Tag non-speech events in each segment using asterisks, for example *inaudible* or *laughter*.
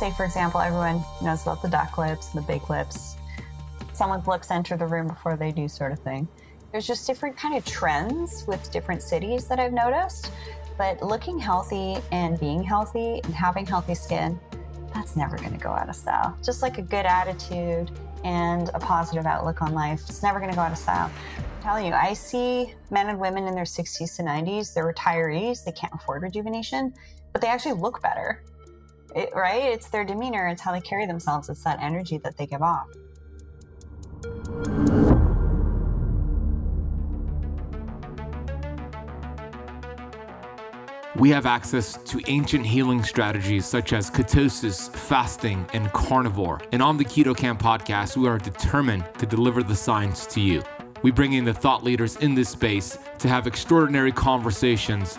say, for example, everyone knows about the duck lips, the big lips. Someone's looks enter the room before they do, sort of thing. There's just different kind of trends with different cities that I've noticed. But looking healthy and being healthy and having healthy skin, that's never going to go out of style. Just like a good attitude and a positive outlook on life, it's never going to go out of style. I'm telling you, I see men and women in their 60s to 90s, they're retirees, they can't afford rejuvenation, but they actually look better. It, right? It's their demeanor, it's how they carry themselves, it's that energy that they give off. We have access to ancient healing strategies such as ketosis, fasting, and carnivore. And on the Keto Camp podcast, we are determined to deliver the science to you. We bring in the thought leaders in this space to have extraordinary conversations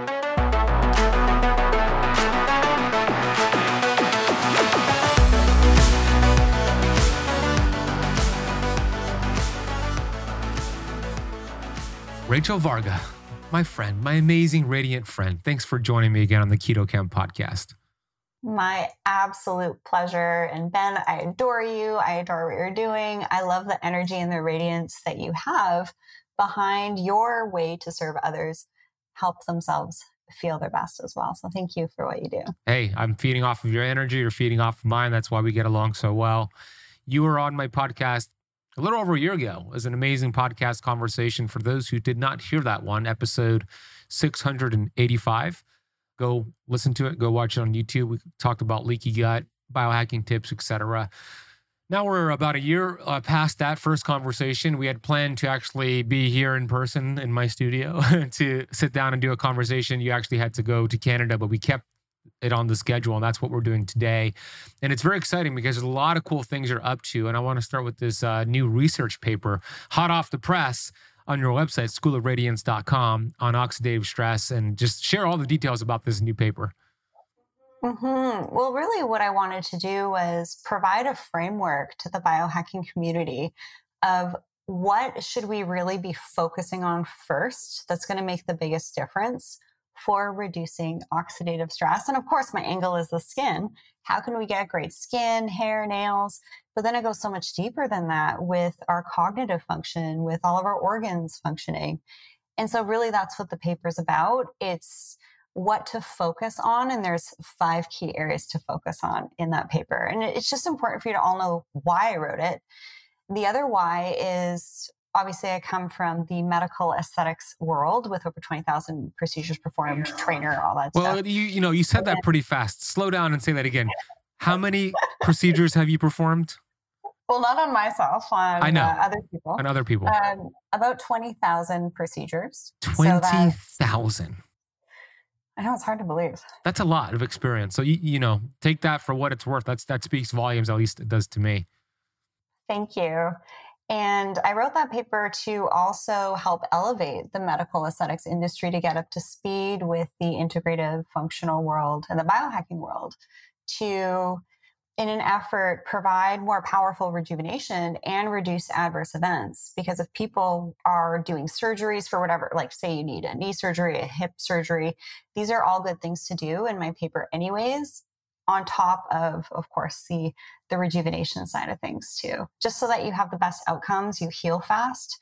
Rachel Varga, my friend, my amazing, radiant friend, thanks for joining me again on the Keto Camp podcast. My absolute pleasure. And Ben, I adore you. I adore what you're doing. I love the energy and the radiance that you have behind your way to serve others, help themselves feel their best as well. So thank you for what you do. Hey, I'm feeding off of your energy. You're feeding off of mine. That's why we get along so well. You were on my podcast a little over a year ago. Was an amazing podcast conversation. For those who did not hear that one, episode 685 go listen to it, go watch it on YouTube. We talked about leaky gut, biohacking tips, etc. Now we're about a year uh, past that first conversation. We had planned to actually be here in person in my studio *laughs* to sit down and do a conversation. You actually had to go to Canada, but we kept it on the schedule, and that's what we're doing today. And it's very exciting because there's a lot of cool things you're up to. And I want to start with this uh, new research paper, hot off the press on your website, schoolofradiance.com, on oxidative stress and just share all the details about this new paper. Mm-hmm. Well, really, what I wanted to do was provide a framework to the biohacking community of what should we really be focusing on first that's going to make the biggest difference for reducing oxidative stress. And of course, my angle is the skin. How can we get great skin, hair, nails? But then it goes so much deeper than that with our cognitive function, with all of our organs functioning. And so, really, that's what the paper is about. It's what to focus on. And there's five key areas to focus on in that paper. And it's just important for you to all know why I wrote it. The other why is obviously I come from the medical aesthetics world with over 20,000 procedures performed, trainer, all that well, stuff. Well, you, you know, you said that pretty fast. Slow down and say that again. How many procedures have you performed? Well, not on myself, on I know. Uh, other people. On other people. Um, about 20,000 procedures. 20,000. So I know it's hard to believe. That's a lot of experience. So you, you know, take that for what it's worth. That's that speaks volumes, at least it does to me. Thank you. And I wrote that paper to also help elevate the medical aesthetics industry to get up to speed with the integrative functional world and the biohacking world to, in an effort, provide more powerful rejuvenation and reduce adverse events. Because if people are doing surgeries for whatever, like say you need a knee surgery, a hip surgery, these are all good things to do in my paper, anyways on top of of course the the rejuvenation side of things too just so that you have the best outcomes you heal fast.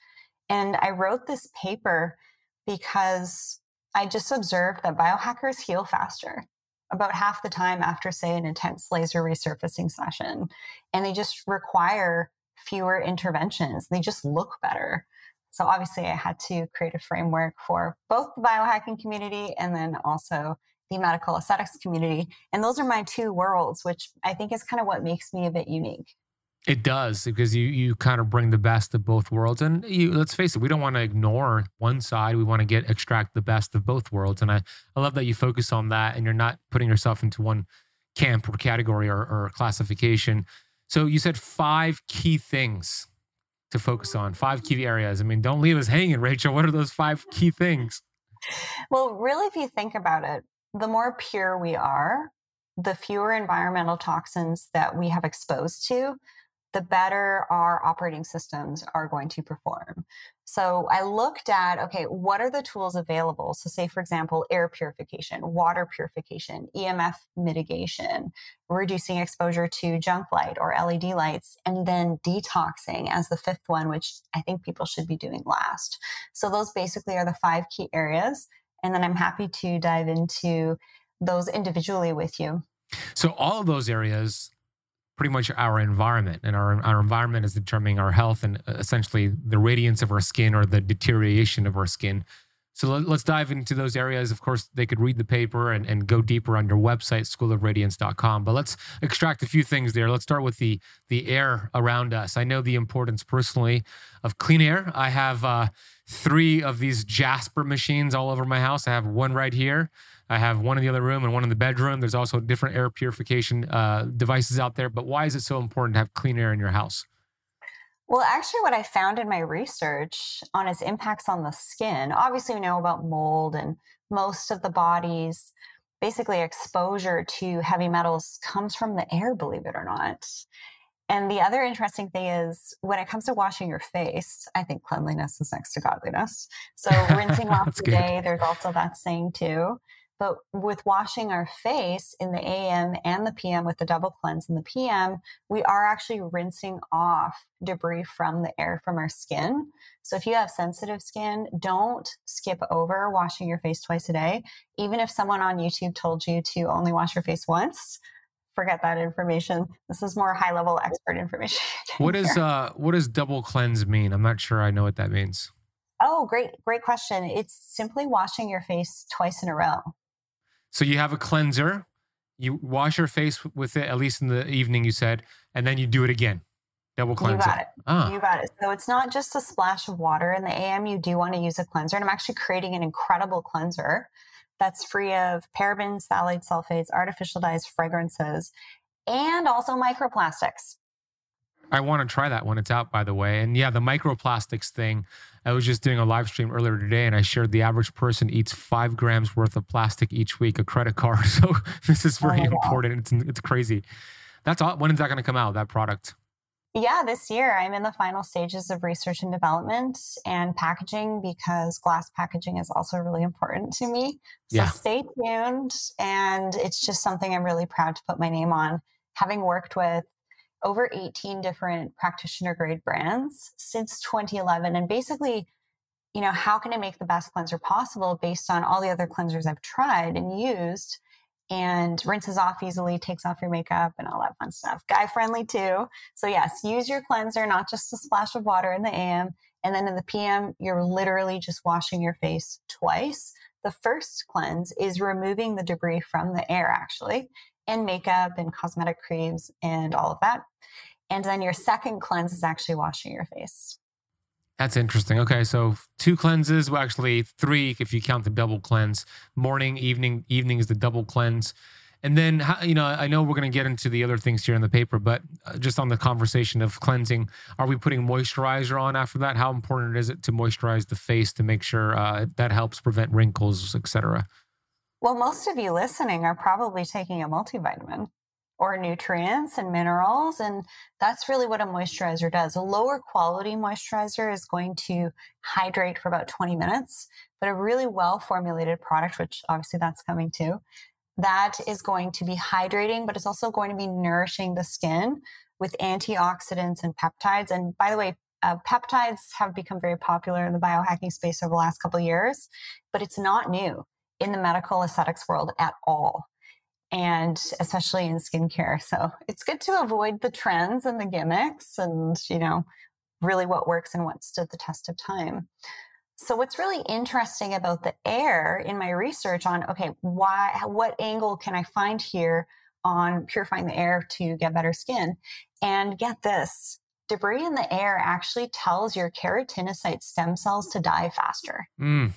And i wrote this paper because i just observed that biohackers heal faster about half the time after say an intense laser resurfacing session and they just require fewer interventions. They just look better. So obviously i had to create a framework for both the biohacking community and then also the medical aesthetics community. And those are my two worlds, which I think is kind of what makes me a bit unique. It does because you you kind of bring the best of both worlds, and you let's face it, we don't want to ignore one side. We want to get extract the best of both worlds, and I I love that you focus on that, and you're not putting yourself into one camp or category or, or classification. So you said five key things to focus on, five key areas. I mean, don't leave us hanging, Rachel. What are those five key things? well, really, if you think about it, the more pure we are, the fewer environmental toxins that we have exposed to, the better our operating systems are going to perform. So I looked at, okay, what are the tools available? So, say, for example, air purification, water purification, EMF mitigation, reducing exposure to junk light or LED lights, and then detoxing as the fifth one, which I think people should be doing last. So, those basically are the five key areas. And then I'm happy to dive into those individually with you. So, all of those areas pretty much our environment and our, our environment is determining our health and uh, essentially the radiance of our skin or the deterioration of our skin so let, us dive into those areas. Of course they could read the paper and, and go deeper on your website schoolofradiance.com but let's extract a few things there. Let's start with the the air around us. I know the importance personally of clean air. I have uh, three of these Jaspr machines all over my house. I have one right here. I have one in the other room and one in the bedroom. There's also different air purification uh, devices out there. But why is it so important to have clean air in your house? Well, actually, what I found in my research on its impacts on the skin, obviously, we know about mold and most of the body's basically exposure to heavy metals comes from the air, believe it or not. And the other interesting thing is when it comes to washing your face, I think cleanliness is next to godliness. So *laughs* rinsing off the day, there's also that saying too. But with washing our face in the AM and the PM with the double cleanse in the PM, we are actually rinsing off debris from the air from our skin. So if you have sensitive skin, don't skip over washing your face twice a day. Even if someone on YouTube told you to only wash your face once, forget that information. This is more high level expert information. *laughs* What is uh what does double cleanse mean? I'm not sure I know what that means. Oh, great, great question. It's simply washing your face twice in a row. So you have a cleanser, you wash your face with it, at least in the evening, you said, and then you do it again. Double cleanse. You got it. Ah. You got it. So it's not just a splash of water. In the AM, you do want to use a cleanser. And I'm actually creating an incredible cleanser that's free of parabens, phthalates, sulfates, artificial dyes, fragrances, and also microplastics. I want to try that when it's out, by the way. And yeah, the microplastics thing. I was just doing a live stream earlier today, and I shared the average person eats five grams worth of plastic each week, a credit card. *laughs* So this is very oh, important. It's it's crazy. That's all. When is that going to come out? That product? Yeah, this year I'm in the final stages of research and development and packaging because glass packaging is also really important to me. So yeah. stay tuned. And it's just something I'm really proud to put my name on. Having worked with over 18 different practitioner grade brands since 2011 and basically you know how can i make the best cleanser possible based on all the other cleansers i've tried and used and rinses off easily takes off your makeup and all that fun stuff. Guy friendly too. So yes use your cleanser not just a splash of water in the am and then in the pm you're literally just washing your face twice. The first cleanse is removing the debris from the air actually and makeup and cosmetic creams and all of that. And then your second cleanse is actually washing your face. That's interesting. Okay, so two cleanses, well, actually three if you count the double cleanse. Morning, evening, evening is the double cleanse. And then, you know, I know we're going to get into the other things here in the paper, but uh, just on the conversation of cleansing, are we putting moisturizer on after that? How important is it to moisturize the face to make sure uh, that helps prevent wrinkles, etc.? Well, most of you listening are probably taking a multivitamin or nutrients and minerals. And that's really what a moisturizer does. A lower quality moisturizer is going to hydrate for about 20 minutes, but a really well formulated product, which obviously that's coming too, that is going to be hydrating, but it's also going to be nourishing the skin with antioxidants and peptides. And by the way, uh, peptides have become very popular in the biohacking space over the last couple years, but it's not new in the medical aesthetics world at all and especially in skincare. So it's good to avoid the trends and the gimmicks and, you know, really what works and what stood the test of time. So what's really interesting about the air in my research on okay, why what angle can I find here on purifying the air to get better skin? And get this, debris in the air actually tells your keratinocyte stem cells to die faster. Mm.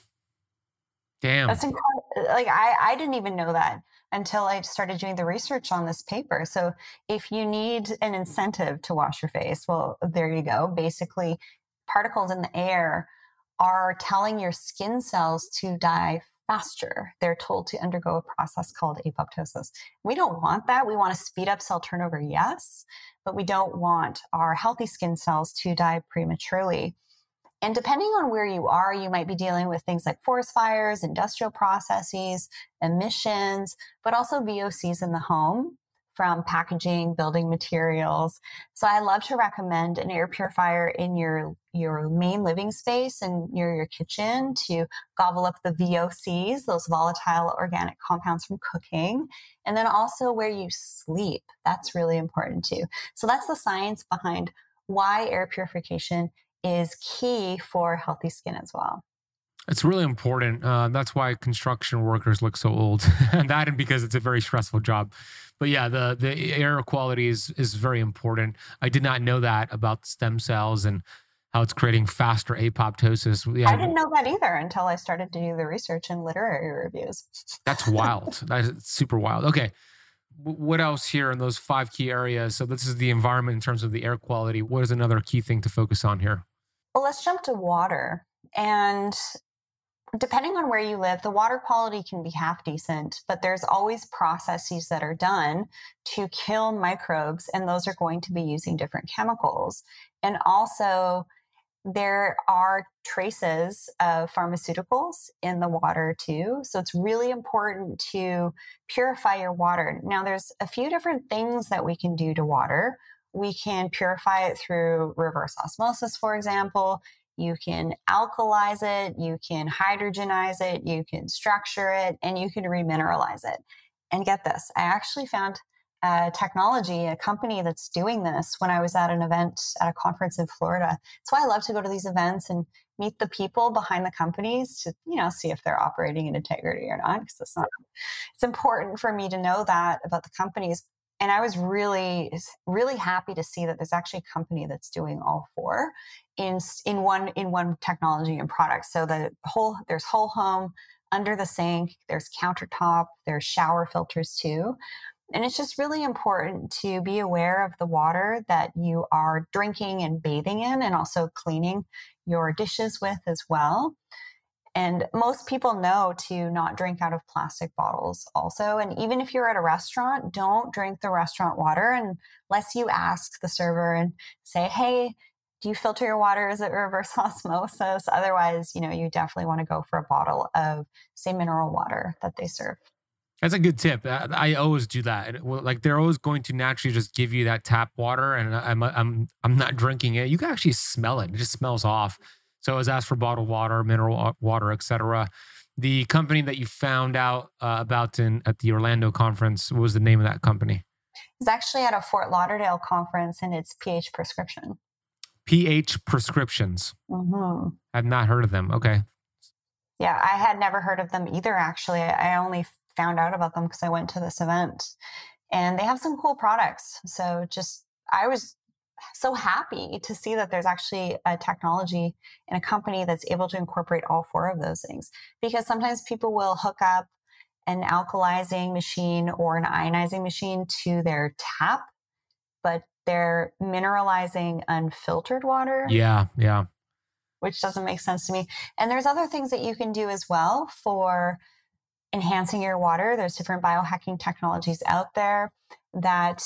Damn. That's incredible. Like I, I didn't even know that until I started doing the research on this paper. So if you need an incentive to wash your face, well, there you go. Basically, particles in the air are telling your skin cells to die faster. They're told to undergo a process called apoptosis. We don't want that. We want to speed up cell turnover, yes, but we don't want our healthy skin cells to die prematurely. And depending on where you are, you might be dealing with things like forest fires, industrial processes, emissions, but also VOCs in the home from packaging, building materials. So I love to recommend an air purifier in your your main living space and near your kitchen to gobble up the VOCs, those volatile organic compounds from cooking, and then also where you sleep. That's really important too. So that's the science behind why air purification is key for healthy skin as well. It's really important. Uh, that's why construction workers look so old, *laughs* and that and because it's a very stressful job. But yeah, the the air quality is is very important. I did not know that about stem cells and how it's creating faster apoptosis. Yeah. I didn't know that either until I started to do the research and literary reviews. *laughs* That's wild. That's super wild. Okay. What else here in those five key areas? So, this is the environment in terms of the air quality. What is another key thing to focus on here? Well, let's jump to water. And depending on where you live, the water quality can be half decent, but there's always processes that are done to kill microbes, and those are going to be using different chemicals. And also, there are traces of pharmaceuticals in the water too. So it's really important to purify your water. Now, there's a few different things that we can do to water. We can purify it through reverse osmosis, for example. You can alkalize it, you can hydrogenize it, you can structure it, and you can remineralize it. And get this, I actually found a technology, a company that's doing this when I was at an event at a conference in Florida. That's why I love to go to these events and meet the people behind the companies to, you know, see if they're operating in integrity or not. Because it's not, it's important for me to know that about the companies and I was really, really happy to see that there's actually a company that's doing all four in in one in one technology and product. So the whole there's whole home under the sink, there's countertop, there's shower filters too. And it's just really important to be aware of the water that you are drinking and bathing in, and also cleaning your dishes with as well. And most people know to not drink out of plastic bottles also. And even if you're at a restaurant, don't drink the restaurant water unless you ask the server and say, hey, do you filter your water? Is it reverse *laughs* osmosis? Otherwise, you know, you definitely want to go for a bottle of, say, mineral water that they serve. That's a good tip. I always do that. Like they're always going to naturally just give you that tap water, and I'm I'm I'm not drinking it. You can actually smell it. It just smells off. So I was asked for bottled water, mineral water, etc. The company that you found out uh, about in at the Orlando conference, what was the name of that company? It's actually at a Fort Lauderdale conference, and it's PH Prescription. PH Prescriptions. Mm-hmm. I've not heard of them. Okay. Yeah, I had never heard of them either. Actually, I only found out about them because I went to this event, and they have some cool products. So just I was so happy to see that there's actually a technology in a company that's able to incorporate all four of those things. Because sometimes people will hook up an alkalizing machine or an ionizing machine to their tap, but they're mineralizing unfiltered water. Yeah, yeah. Which doesn't make sense to me. And there's other things that you can do as well for enhancing your water. There's different biohacking technologies out there that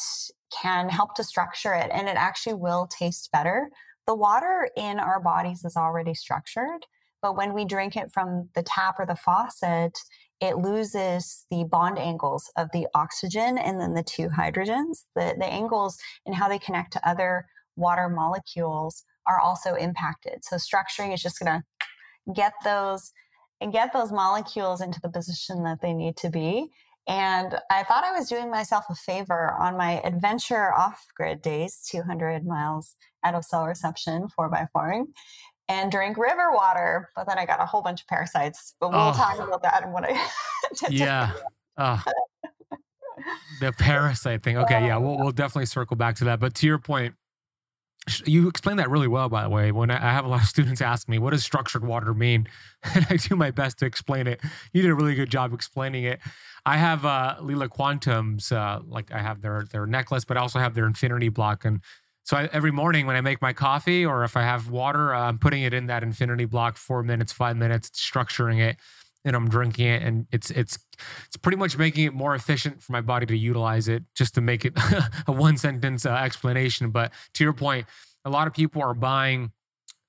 can help to structure it and it actually will taste better. The water in our bodies is already structured, but when we drink it from the tap or the faucet, it loses the bond angles of the oxygen and then the two hydrogens. The, the angles and how they connect to other water molecules are also impacted. So structuring is just going to get those and get those molecules into the position that they need to be and I thought I was doing myself a favor on my adventure off grid days, 200 miles out of cell reception, 4 by 4 and drink river water. But then I got a whole bunch of parasites. But we'll oh. talk about that and what I *laughs* did. Yeah. Oh. *laughs* the parasite thing. Okay. Yeah. We'll, we'll definitely circle back to that. But to your point, you explained that really well, by the way. When I have a lot of students ask me, what does structured water mean? *laughs* And I do my best to explain it. You did a really good job explaining it. I have uh, Leela Quantum's, uh, like I have their their necklace, but I also have their infinity block. And So I, every morning when I make my coffee or if I have water, uh, I'm putting it in that infinity block, four minutes, five minutes, structuring it, and I'm drinking it. And it's it's it's pretty much making it more efficient for my body to utilize it. Just to make it *laughs* a one sentence uh, explanation. But to your point, a lot of people are buying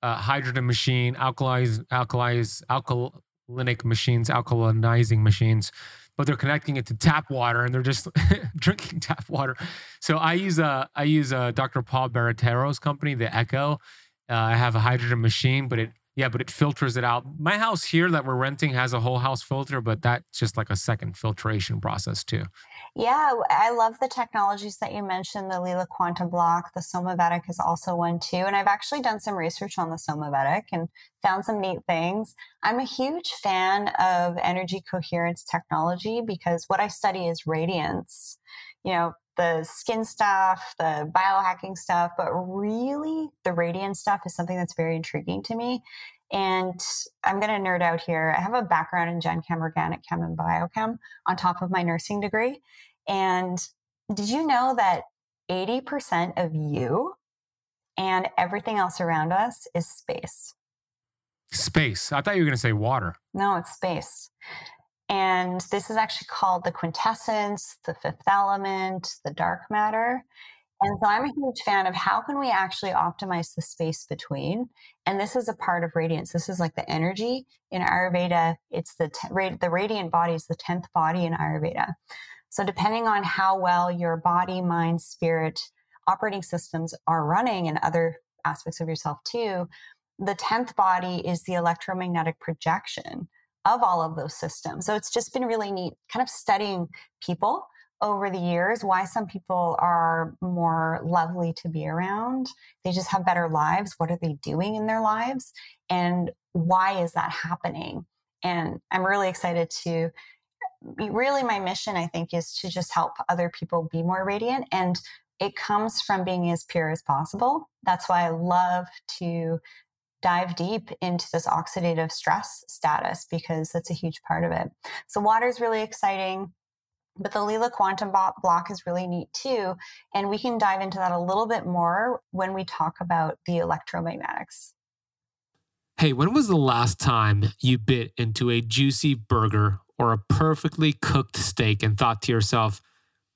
uh, hydrogen machine, alkalize, alkalize, alkalinic machines, alkalinizing machines but they're connecting it to tap water and they're just *laughs* drinking tap water. So I use a I use a Dr. Paul Barattiero's company, the Echo. Uh, I have a hydrogen machine, but it yeah, but it filters it out. My house here that we're renting has a whole house filter, but that's just like a second filtration process too. Yeah, I love the technologies that you mentioned. The Leela Quantum Block, the Somavedic is also one too. And I've actually done some research on the Somavedic and found some neat things. I'm a huge fan of energy coherence technology because what I study is radiance. You know, the skin stuff, the biohacking stuff, but really the radiance stuff is something that's very intriguing to me. And I'm going to nerd out here. I have a background in Gen Chem, Organic Chem, and Biochem on top of my nursing degree. And did you know that 80% of you and everything else around us is space? Space. I thought you were going to say water. No, it's space. And this is actually called the quintessence, the fifth element, the dark matter. And so I'm a huge fan of how can we actually optimize the space between. And this is a part of radiance. This is like the energy in Ayurveda. It's the t- the radiant body is the tenth body in Ayurveda. So depending on how well your body, mind, spirit, operating systems are running, and other aspects of yourself too, the tenth body is the electromagnetic projection of all of those systems. So it's just been really neat, kind of studying people over the years why some people are more lovely to be around. They just have better lives. What are they doing in their lives? And why is that happening? And I'm really excited to really my mission, I think, is to just help other people be more radiant. And it comes from being as pure as possible. That's why I love to dive deep into this oxidative stress status because that's a huge part of it. So water is really exciting. But the Leela quantum block is really neat too. And we can dive into that a little bit more when we talk about the electromagnetics. Hey, when was the last time you bit into a juicy burger or a perfectly cooked steak and thought to yourself,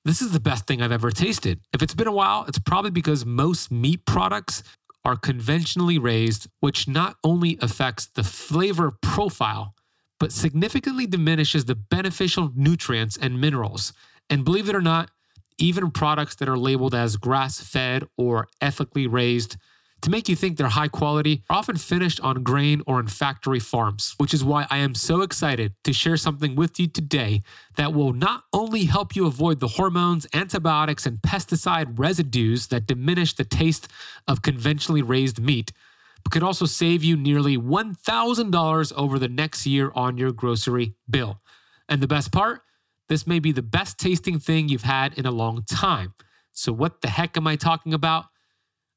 this is the best thing I've ever tasted? If it's been a while, it's probably because most meat products are conventionally raised, which not only affects the flavor profile, but significantly diminishes the beneficial nutrients and minerals. And believe it or not, even products that are labeled as grass fed or ethically raised to make you think they're high quality are often finished on grain or in factory farms, which is why I am so excited to share something with you today that will not only help you avoid the hormones, antibiotics, and pesticide residues that diminish the taste of conventionally raised meat but could also save you nearly $1,000 over the next year on your grocery bill. And the best part, this may be the best tasting thing you've had in a long time. So, what the heck am I talking about?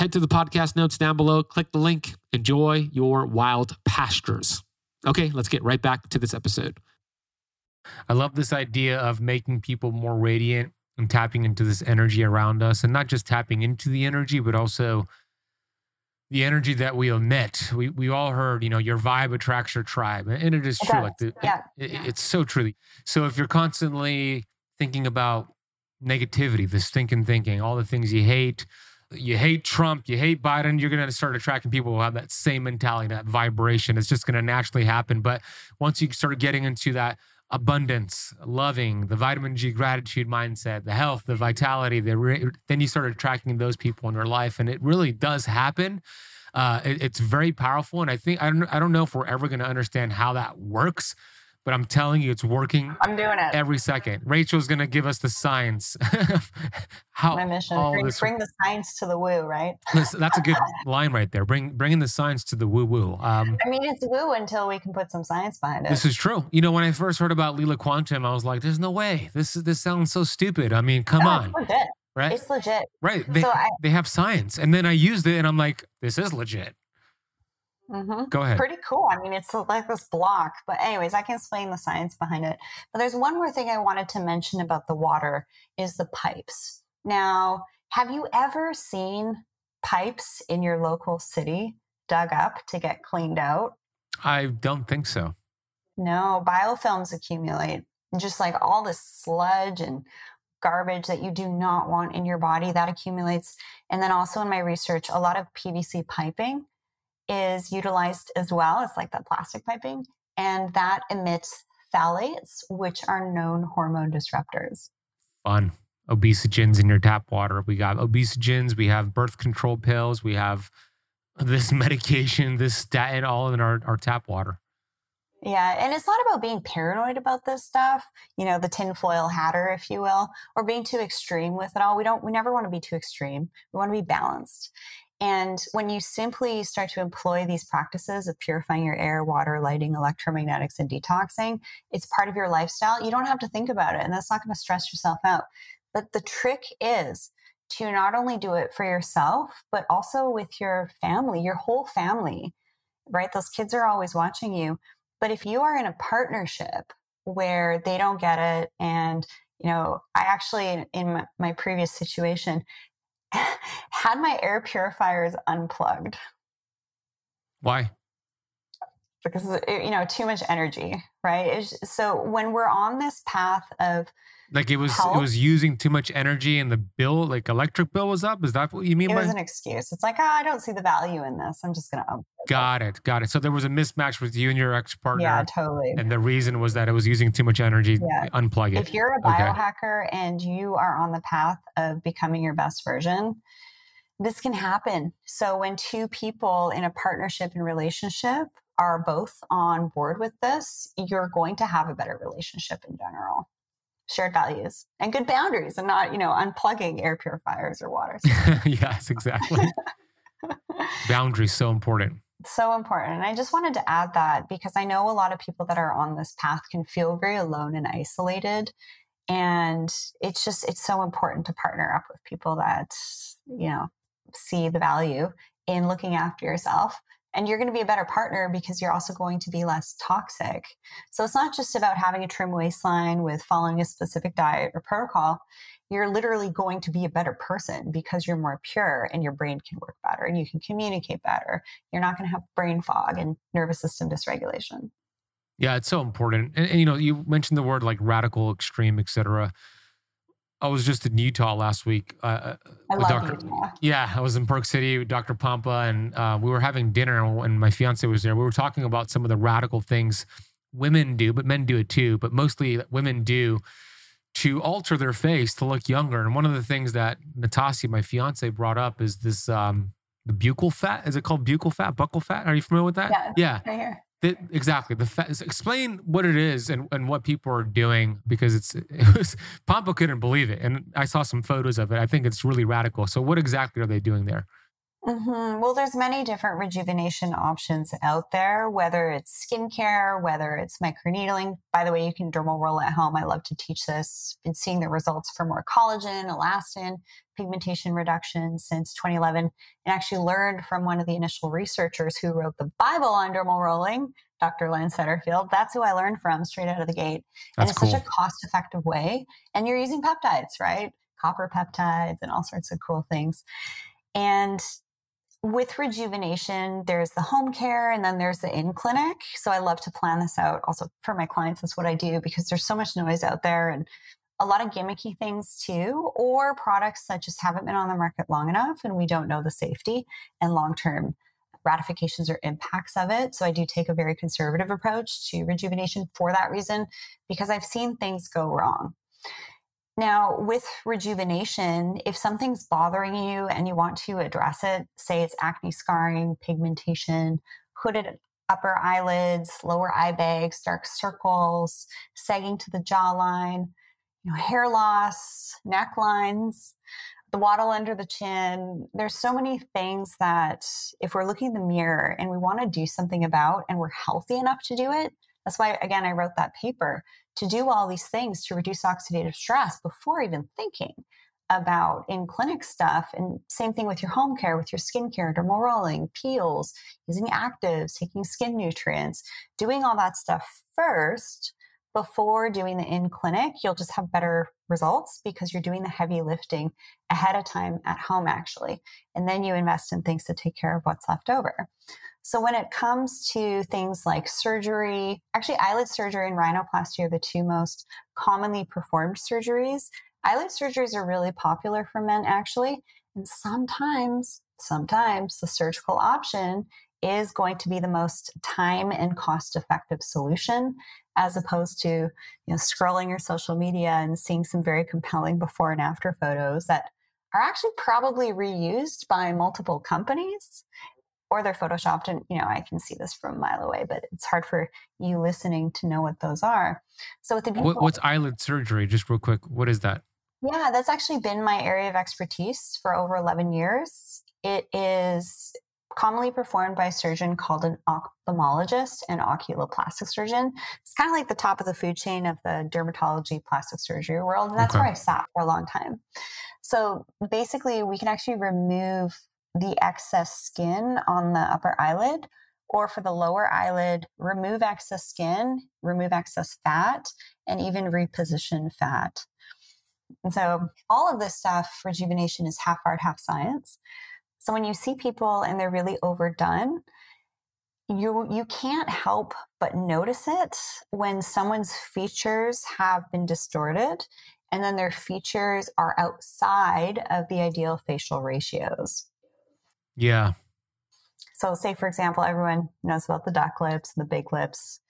Head to the podcast notes down below, click the link, enjoy your wild pastures. Okay, let's get right back to this episode. I love this idea of making people more radiant and tapping into this energy around us, and not just tapping into the energy, but also the energy that we emit. We we all heard, you know, your vibe attracts your tribe, and it is It true. does. Like the, Yeah, it- yeah. it's so true. So if you're constantly thinking about negativity, this thinking, thinking, all the things you hate, you hate Trump, you hate Biden, you're going to start attracting people who have that same mentality, that vibration. It's just going to naturally happen. But once you start getting into that abundance, loving, the vitamin G gratitude mindset, the health, the vitality, the re- then you start attracting those people in your life, and it really does happen. Uh, it- it's very powerful, and I think I don't I don't know if we're ever going to understand how that works, but I'm telling you, it's working I'm doing it. every second. Rachel's going to give us the science. how My mission. all Bring, this- bring the science to the woo, right? Listen, that's a good *laughs* line right there. Bring bringing the science to the woo woo. Um, I mean, it's woo until we can put some science behind it. this is true. You know, when I first heard about Leela Quantum, I was like, "There's no way. This is this sounds so stupid." I mean, come No, on, It's legit. right? It's legit. right. They so I, they have science, and then I used it, and I'm like, "This is legit." Mhm. Go ahead. pretty cool. I mean, it's like this block. But anyways, I can explain the science behind it. But there's one more thing I wanted to mention about the water is the pipes. Now, have you ever seen pipes in your local city dug up to get cleaned out? I don't think so. No, biofilms accumulate. Just like all this sludge and garbage that you do not want in your body, that accumulates. And then also in my research, a lot of PVC piping is utilized as well. It's like that plastic piping, and that emits phthalates, which are known hormone disruptors. Fun. Obesogens in your tap water. We got obesogens. We have birth control pills. We have this *laughs* medication, this statin, all in our, our tap water. Yeah, and it's not about being paranoid about this stuff, you know, the tinfoil hatter, if you will, or being too extreme with it all. We don't, we never want to be too extreme. We want to be balanced. And when you simply start to employ these practices of purifying your air, water, lighting, electromagnetics, and detoxing, it's part of your lifestyle. You don't have to think about it, and that's not going to stress yourself out. But the trick is to not only do it for yourself, but also with your family, your whole family, right? Those kids are always watching you. But if you are in a partnership where they don't get it, and you know, I actually in my, previous situation *laughs* had my air purifiers unplugged Why? because it, you know too much energy, right? It's, so when we're on this path of Like it was Help? it was using too much energy and the bill, like electric bill was up. Is that what you mean it by was an excuse. It's like oh, I don't see the value in this. I'm just going to Got it. Got it. So there was a mismatch with you and your ex partner. yeah, totally. And the reason was that it was using too much energy. Yeah. Unplug it. if you're a Okay. biohacker and you are on the path of becoming your best version, this can happen. So when two people in a partnership and relationship are both on board with this, you're going to have a better relationship in general. Shared values and good boundaries and not, you know, unplugging air purifiers or water. *laughs* yes, exactly. *laughs* Boundaries so important. so important. And I just wanted to add that because I know a lot of people that are on this path can feel very alone and isolated. And it's just, it's so important to partner up with people that, you know, see the value in looking after yourself. And you're going to be a better partner because you're also going to be less toxic. So it's not just about having a trim waistline with following a specific diet or protocol. You're literally going to be a better person because you're more pure and your brain can work better and you can communicate better you're not going to have brain fog and nervous system dysregulation. Yeah, it's so important. And, and, you know, you mentioned the word like radical, extreme, etc. I was just in Utah last week. Uh, I with love Dr. Utah. Yeah, I was in Park City with Dr. Pompa, and uh, we were having dinner, and my fiance was there. We were talking about some of the radical things women do, but men do it too, but mostly women do to alter their face to look younger. And one of the things that Natasha, my fiance, brought up is this um, the buccal fat. Is it called buccal fat? Buccal fat? Are you familiar with that? Yeah. Yeah. Right here. The, exactly. The fat, explain what it is and, and what people are doing because it's *laughs* it was Pompa couldn't believe it, and I saw some photos of it. I think it's really radical. So, what exactly are they doing there? Mm-hmm. Well, there's many different rejuvenation options out there, whether it's skincare, whether it's microneedling. By the way, you can dermal roll at home. I love to teach this. Been seeing the results for more collagen, elastin, pigmentation reduction since 2011, and actually learned from one of the initial researchers who wrote the Bible on dermal rolling, Dr. Lance Setterfield. That's who I learned from straight out of the gate. That's and it's cool. such a cost effective way. And you're using peptides, right? Copper peptides and all sorts of cool things. And with rejuvenation, there's the home care and then there's the in clinic. So I love to plan this out also for my clients. That's what I do because there's so much noise out there and a lot of gimmicky things too, or products that just haven't been on the market long enough and we don't know the safety and long term ratifications or impacts of it. So I do take a very conservative approach to rejuvenation for that reason because I've seen things go wrong. Now, with rejuvenation, if something's bothering you and you want to address it, say it's acne scarring, pigmentation, hooded upper eyelids, lower eye bags, dark circles, sagging to the jawline, you know, hair loss, necklines, the waddle under the chin. There's so many things that if we're looking in the mirror and we want to do something about and we're healthy enough to do it, that's why, again, I wrote that paper to do all these things to reduce oxidative stress before even thinking about in clinic stuff. And same thing with your home care, with your skincare, dermal rolling, peels, using actives, taking skin nutrients, doing all that stuff first before doing the in clinic. You'll just have better results because you're doing the heavy lifting ahead of time at home, actually. And then you invest in things to take care of what's left over. So when it comes to things like surgery, actually eyelid surgery and rhinoplasty are the two most commonly performed surgeries. Eyelid surgeries are really popular for men actually, and sometimes sometimes the surgical option is going to be the most time and cost effective solution as opposed to you know scrolling your social media and seeing some very compelling before and after photos that are actually probably reused by multiple companies or they're photoshopped and you know i can see this from a mile away but it's hard for you listening to know what those are so with the people, What, what's eyelid surgery? Just real quick, what is that? yeah that's actually been my area of expertise for over 11 years it is commonly performed by a surgeon called an ophthalmologist and oculoplastic surgeon it's kind of like the top of the food chain of the dermatology plastic surgery world and that's Okay. where i sat for a long time so basically we can actually remove the excess skin on the upper eyelid or for the lower eyelid, remove excess skin, remove excess fat, and even reposition fat. And so, all of this stuff, rejuvenation is half art, half science. So, when you see people and they're really overdone, you, you can't help but notice it when someone's features have been distorted and then their features are outside of the ideal facial ratios. Yeah. So, say for example, everyone knows about the duck lips and the big lips.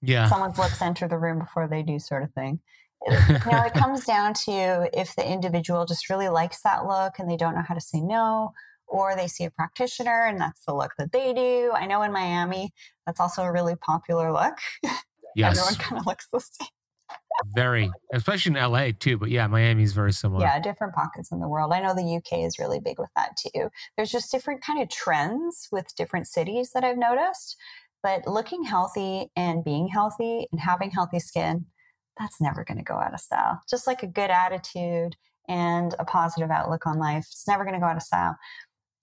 Yeah. Someone's lips enter the room before they do, sort of thing. *laughs* It- you know, it comes down to if the individual just really likes that look and they don't know how to say no, or they see a practitioner and that's the look that they do. I know in Miami, that's also a really popular look. *laughs* yes. Everyone kind of looks the same. Very. Especially in LA too. But yeah, Miami is very similar. Yeah, different pockets in the world. I know the UK is really big with that too. There's just different kind of trends with different cities that I've noticed. But looking healthy and being healthy and having healthy skin, that's never going to go out of style. Just like a good attitude and a positive outlook on life, it's never going to go out of style.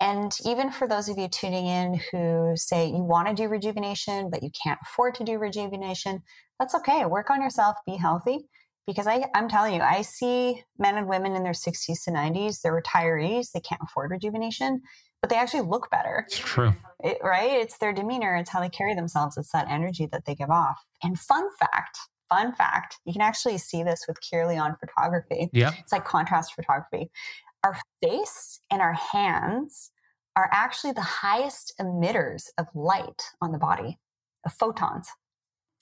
And even for those of you tuning in who say you want to do rejuvenation, but you can't afford to do rejuvenation, that's okay. Work on yourself, be healthy. Because I, I'm telling you, I see men and women in their 60s to 90s, they're retirees, they can't afford rejuvenation, but they actually look better, It's true. it, right? It's their demeanor, it's how they carry themselves, it's that energy that they give off. And fun fact, fun fact, you can actually see this with Kirlian photography. Yep. It's like contrast photography. Our face and our hands are actually the highest emitters of light on the body, of photons.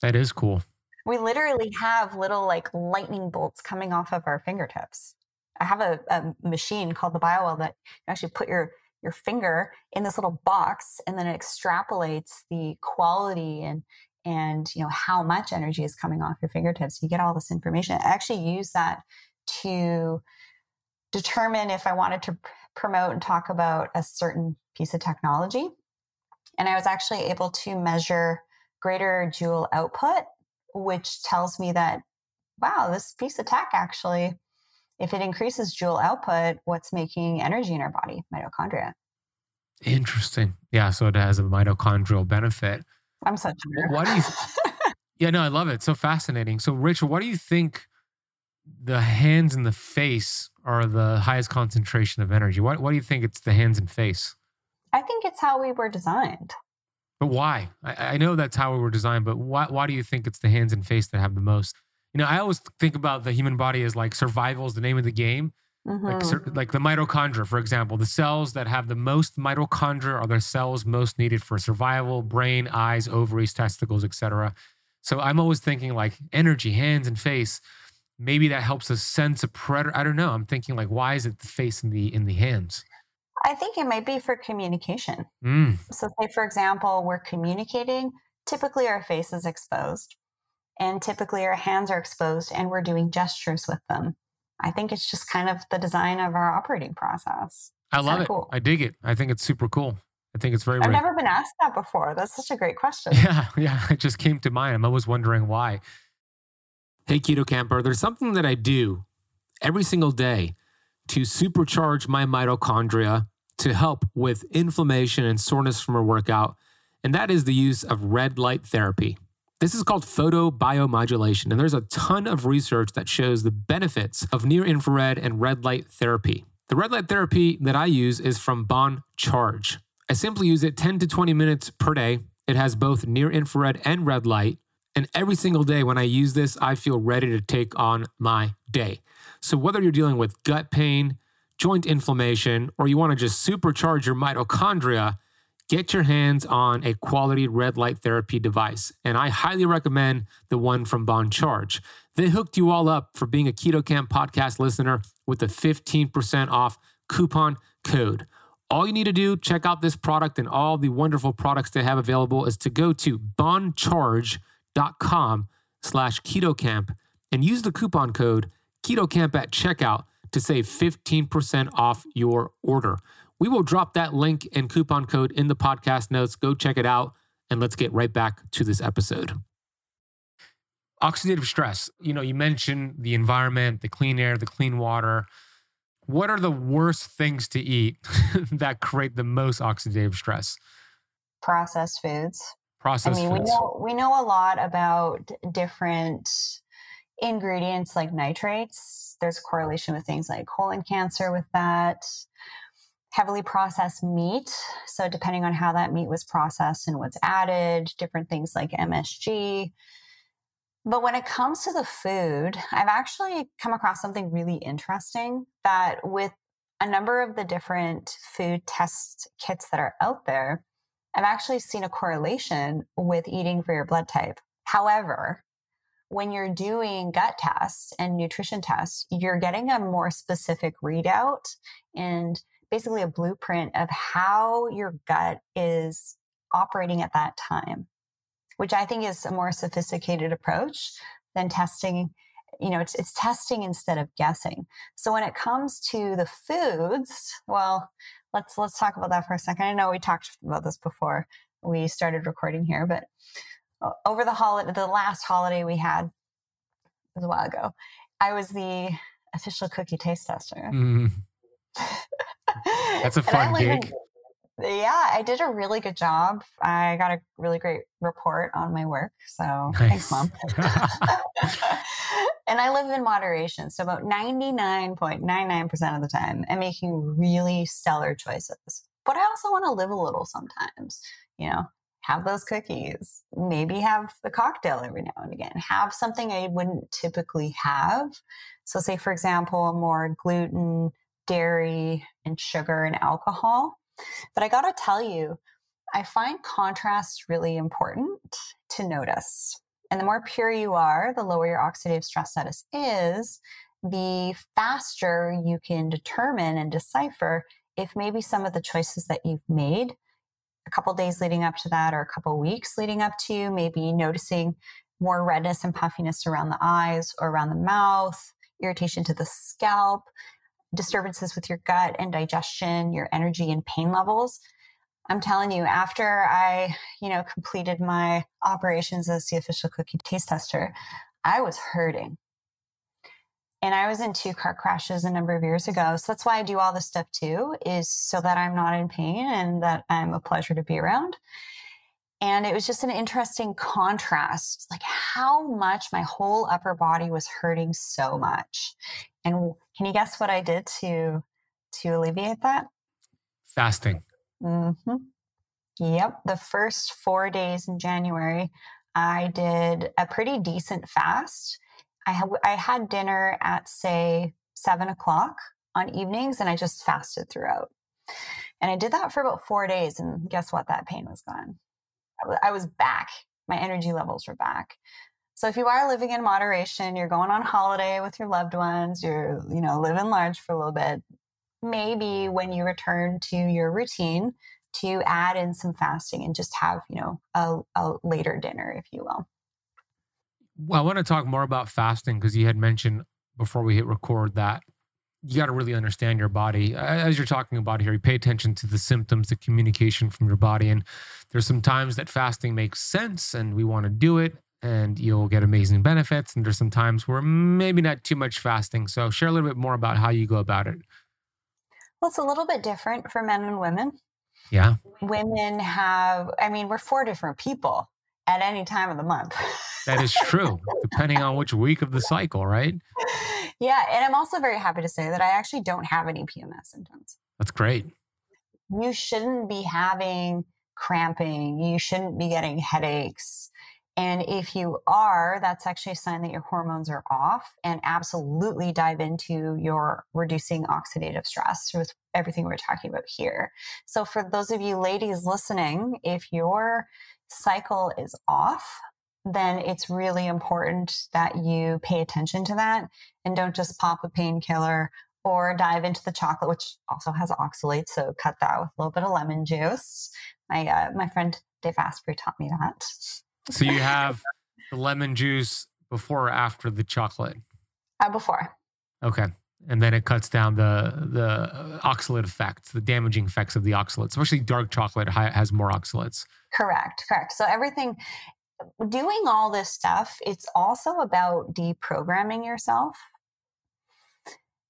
That is cool. We literally have little like lightning bolts coming off of our fingertips. I have a, a machine called the BioWell that you actually put your your finger in this little box and then it extrapolates the quality and and you know how much energy is coming off your fingertips you get all this information i actually use that to determine if i wanted to promote and talk about a certain piece of technology and i was actually able to measure greater joule output which tells me that wow this piece of tech actually if it increases joule output, what's making energy in our body? Mitochondria. Interesting. Yeah. So it has a mitochondrial benefit. I'm such a. Why do you? *laughs* yeah, no, I love it. So fascinating. So, Rachel, why do you think the hands and the face are the highest concentration of energy? Why, why do you think it's the hands and face? I think it's how we were designed. But why? I, I know that's how we were designed, but why, why do you think it's the hands and face that have the most? you know, I always think about the human body as like survival is the name of the game. Mm-hmm. Like, like the mitochondria, for example, the cells that have the most mitochondria are the cells most needed for survival, brain, eyes, ovaries, testicles, etc. So I'm always thinking like energy, hands and face. Maybe that helps us sense a predator. I don't know. I'm thinking like, why is it the face and the in the hands? I think it might be for communication. Mm. So, say for example, we're communicating. Typically, our face is exposed and typically our hands are exposed and we're doing gestures with them. I think it's just kind of the design of our operating process. I love it. Cool. I dig it. I think it's super cool. I think it's very. I've never been asked that before. That's such a great *laughs* question. Yeah, yeah. It just came to mind. I'm always wondering why. Hey, Keto Camper, there's something that I do every single day to supercharge my mitochondria to help with inflammation and soreness from a workout, and that is the use of red light therapy. This is called photobiomodulation, and there's a ton of research that shows the benefits of near infrared and red light therapy. The red light therapy that I use is from Bon Charge. I simply use it 10 to 20 minutes per day. It has both near infrared and red light. And every single day when I use this, I feel ready to take on my day. So, whether you're dealing with gut pain, joint inflammation, or you want to just supercharge your mitochondria, get your hands on a quality red light therapy device. And I highly recommend the one from Bon Charge. They hooked you all up for being a Keto Camp podcast listener with a 15% off coupon code. All you need to do, check out this product and all the wonderful products they have available, is to go to boncharge.com slash ketocamp and use the coupon code ketocamp at checkout to save 15% off your order. We will drop that link and coupon code in the podcast notes. Go check it out. And let's get right back to this episode. Oxidative stress. You know, you mentioned the environment, the clean air, the clean water. What are the worst things to eat *laughs* that create the most oxidative stress? Processed foods. Processed I mean, foods. we know we know a lot about different ingredients like nitrates. There's correlation with things like colon cancer with that heavily processed meat. So, depending on how that meat was processed and what's added, different things like MSG. But when it comes to the food, I've actually come across something really interesting that with a number of the different food test kits that are out there, I've actually seen a correlation with eating for your blood type. However, when you're doing gut tests and nutrition tests, you're getting a more specific readout and basically a blueprint of how your gut is operating at that time, which I think is a more sophisticated approach than testing. You know, it's, it's testing instead of guessing. So when it comes to the foods, well, let's let's talk about that for a second. I know we talked about this before we started recording here, but over the holiday, the last holiday we had was a while ago. I was the official cookie taste tester. Mm. That's a *laughs* fun gig. yeah, I did a really good job. I got a really great report on my work. So nice. thanks, mom. *laughs* *laughs* and I live in moderation. So about 99.99% of the time, I'm making really stellar choices. But I also want to live a little sometimes, you know, have those cookies, maybe have the cocktail every now and again, have something I wouldn't typically have. So, say, for example, more gluten dairy and sugar and alcohol. But I got to tell you, I find contrast really important to notice. And the more pure you are, the lower your oxidative stress status is, the faster you can determine and decipher if maybe some of the choices that you've made couple days leading up to that or a couple weeks leading up to maybe noticing more redness and puffiness around the eyes or around the mouth, irritation to the scalp, disturbances with your gut and digestion, your energy and pain levels. I'm telling you, after I, you know, completed my operations as the official cookie taste tester, I was hurting. And I was in two car crashes a number of years ago. So that's why I do all this stuff too, is so that I'm not in pain and that I'm a pleasure to be around. And it was just an interesting contrast, like how much my whole upper body was hurting so much. And can you guess what I did to to alleviate that? Fasting. Mm-hmm. Yep. The first four days in January, I did a pretty decent fast. I, ha- I had dinner at, say, seven o'clock on evenings, and I just fasted throughout. And I did that for about four days. And guess what? That pain was gone. I was back. My energy levels were back. So if you are living in moderation, you're going on holiday with your loved ones, you're, you know, living large for a little bit, maybe when you return to your routine to add in some fasting and just have, you know, a, a later dinner, if you will. Well, I want to talk more about fasting because you had mentioned before we hit record that you got to really understand your body. As you're talking about here you pay attention to the symptoms the communication from your body and there's some times that fasting makes sense and we want to do it and you'll get amazing benefits and there's some times where maybe not too much fasting. So share a little bit more about how you go about it. Well it's a little bit different for men and women. Yeah. Women have i mean we're four different people at any time of the month that is true depending on which week of the cycle right yeah. And I'm also very happy to say that I actually don't have any PMS symptoms. That's great. You shouldn't be having cramping. You shouldn't be getting headaches. And if you are, that's actually a sign that your hormones are off and absolutely dive into your reducing oxidative stress with everything we're talking about here. So, for those of you ladies listening, if your cycle is off, then it's really important that you pay attention to that and don't just pop a painkiller or dive into the chocolate, which also has oxalates. So cut that with a little bit of lemon juice. My uh, my friend Dave Asprey taught me that. So you have the lemon juice before or after the chocolate? Uh, before. Okay. And then it cuts down the the oxalate effects, the damaging effects of the oxalates. Especially dark chocolate has more oxalates. Correct, correct. So everything doing all this stuff, it's also about deprogramming yourself.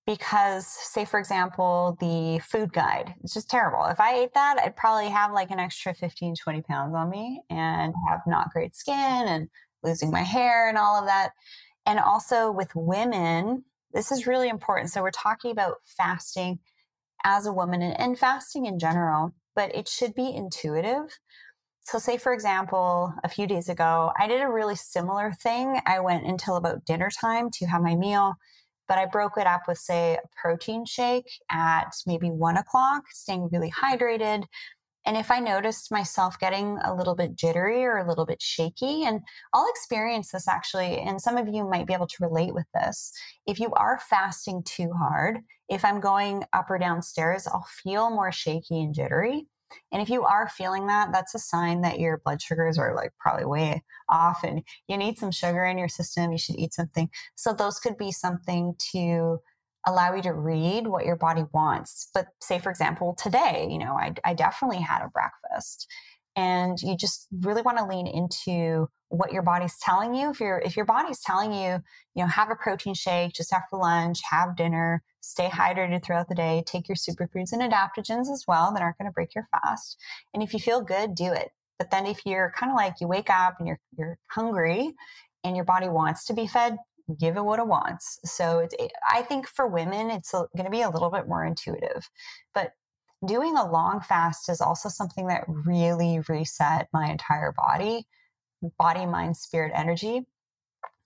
Because, say, for example, the food guide, it's just terrible. If I ate that, I'd probably have like an extra 15, 20 pounds on me and have not great skin and losing my hair and all of that. And also with women, this is really important. So, we're talking about fasting as a woman and, and fasting in general, but it should be intuitive. So, say for example, a few days ago, I did a really similar thing. I went until about dinner time to have my meal, but I broke it up with, say, a protein shake at maybe one o'clock, staying really hydrated. And if I noticed myself getting a little bit jittery or a little bit shaky, and I'll experience this actually, and some of you might be able to relate with this. If you are fasting too hard, if I'm going up or downstairs, I'll feel more shaky and jittery. And if you are feeling that, that's a sign that your blood sugars are like probably way off and you need some sugar in your system. You should eat something. So those could be something to allow you to read what your body wants. But say, for example, today, you know, I, I definitely had a breakfast and you just really want to lean into what your body's telling you if your if your body's telling you you know have a protein shake just after lunch have dinner stay hydrated throughout the day take your superfoods and adaptogens as well that aren't going to break your fast and if you feel good do it but then if you're kind of like you wake up and you're you're hungry and your body wants to be fed give it what it wants. So it's eh, i think for women it's going to be a little bit more intuitive. But doing a long fast is also something that really reset my entire body body mind spirit energy.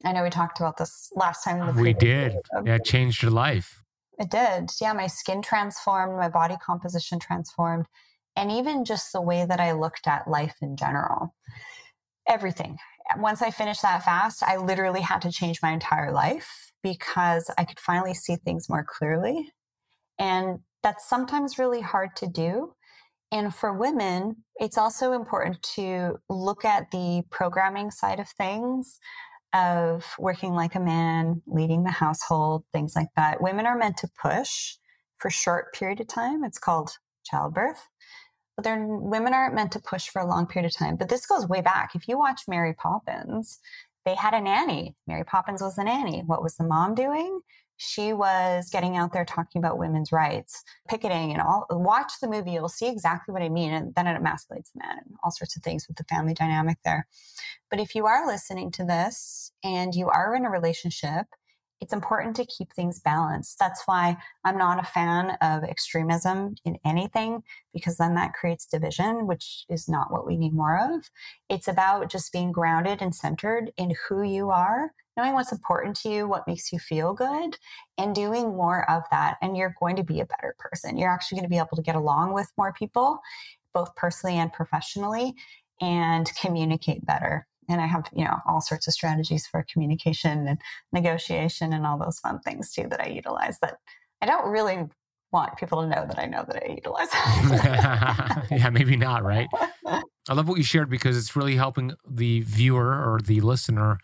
I know we talked about this last time we did. yeah it changed your life. It did. Yeah my skin transformed my body composition transformed and even just the way that i looked at life in general everything once i finished that fast i literally had to change my entire life because i could finally see things more clearly and that's sometimes really hard to do. And for women, it's also important to look at the programming side of things of working like a man, leading the household, things like that. Women are meant to push for short period of time. It's called childbirth. But they're, women aren't meant to push for a long period of time. But this goes way back. If you watch Mary Poppins, they had a nanny. Mary Poppins was the nanny. What was the mom doing? she was getting out there talking about women's rights, picketing, and all. Watch the movie, you'll see exactly what I mean. And then it emasculates the and all sorts of things with the family dynamic there. But if you are listening to this and you are in a relationship it's important to keep things balanced. That's why I'm not a fan of extremism in anything, because then that creates division, which is not what we need more of. It's about just being grounded and centered in who you are, knowing what's important to you, what makes you feel good, and doing more of that. And you're going to be a better person. You're actually going to be able to get along with more people, both personally and professionally, and communicate better and I have, you know, all sorts of strategies for communication and negotiation and all those fun things too that I utilize that I don't really want people to know that I know that I utilize. *laughs* yeah, maybe not, right? *laughs* I love what you shared because it's really helping the viewer or the listener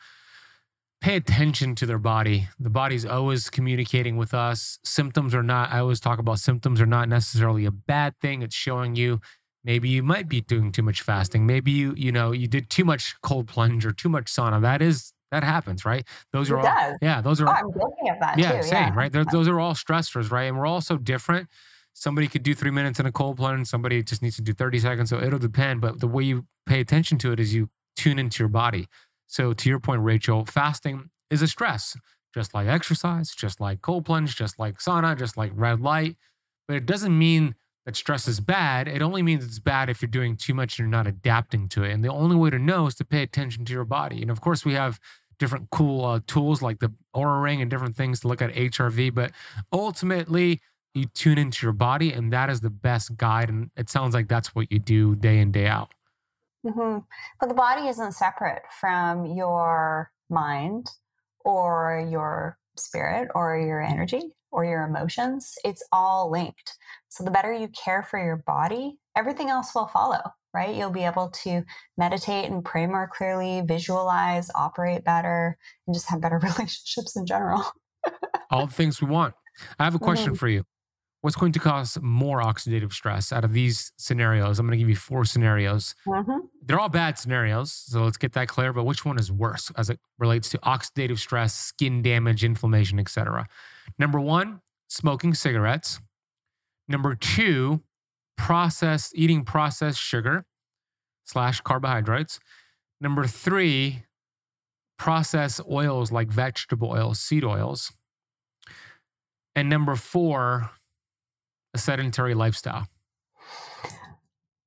pay attention to their body. The body's always communicating with us. Symptoms are not, I always talk about symptoms are not necessarily a bad thing. It's showing you maybe you might be doing too much fasting. Maybe you you know you did too much cold plunge or too much sauna. That is that happens right? Those it are does. all yeah those are oh, i'm guilty of that yeah too, same yeah. right They're, those are all stressors right? And we're all so different. Somebody could do three minutes in a cold plunge. Somebody just needs to do 30 seconds. So it'll depend. But the way you pay attention to it is you tune into your body. So to your point rachel fasting is a stress just like exercise just like cold plunge just like sauna just like red light. But it doesn't mean that stress is bad. It only means it's bad if you're doing too much and you're not adapting to it. And the only way to know is to pay attention to your body. And of course, we have different cool uh, tools like the Oura Ring and different things to look at HRV. But ultimately, you tune into your body, and that is the best guide. And it sounds like that's what you do day in, day out. Mm-hmm. But the body isn't separate from your mind or your spirit or your energy or your emotions. It's all linked. So the better you care for your body, everything else will follow, right? You'll be able to meditate and pray more clearly, visualize, operate better, and just have better *laughs* relationships in general. All the things we want. I have a question mm-hmm. for you. What's going to cause more oxidative stress out of these scenarios? I'm going to give you four scenarios. Mm-hmm. They're all bad scenarios, so let's get that clear. But which one is worse as it relates to oxidative stress, skin damage, inflammation, etc.? Number one, smoking cigarettes. Number two, processed eating processed sugar slash carbohydrates. Number three, processed oils like vegetable oils, seed oils. And number four, a sedentary lifestyle.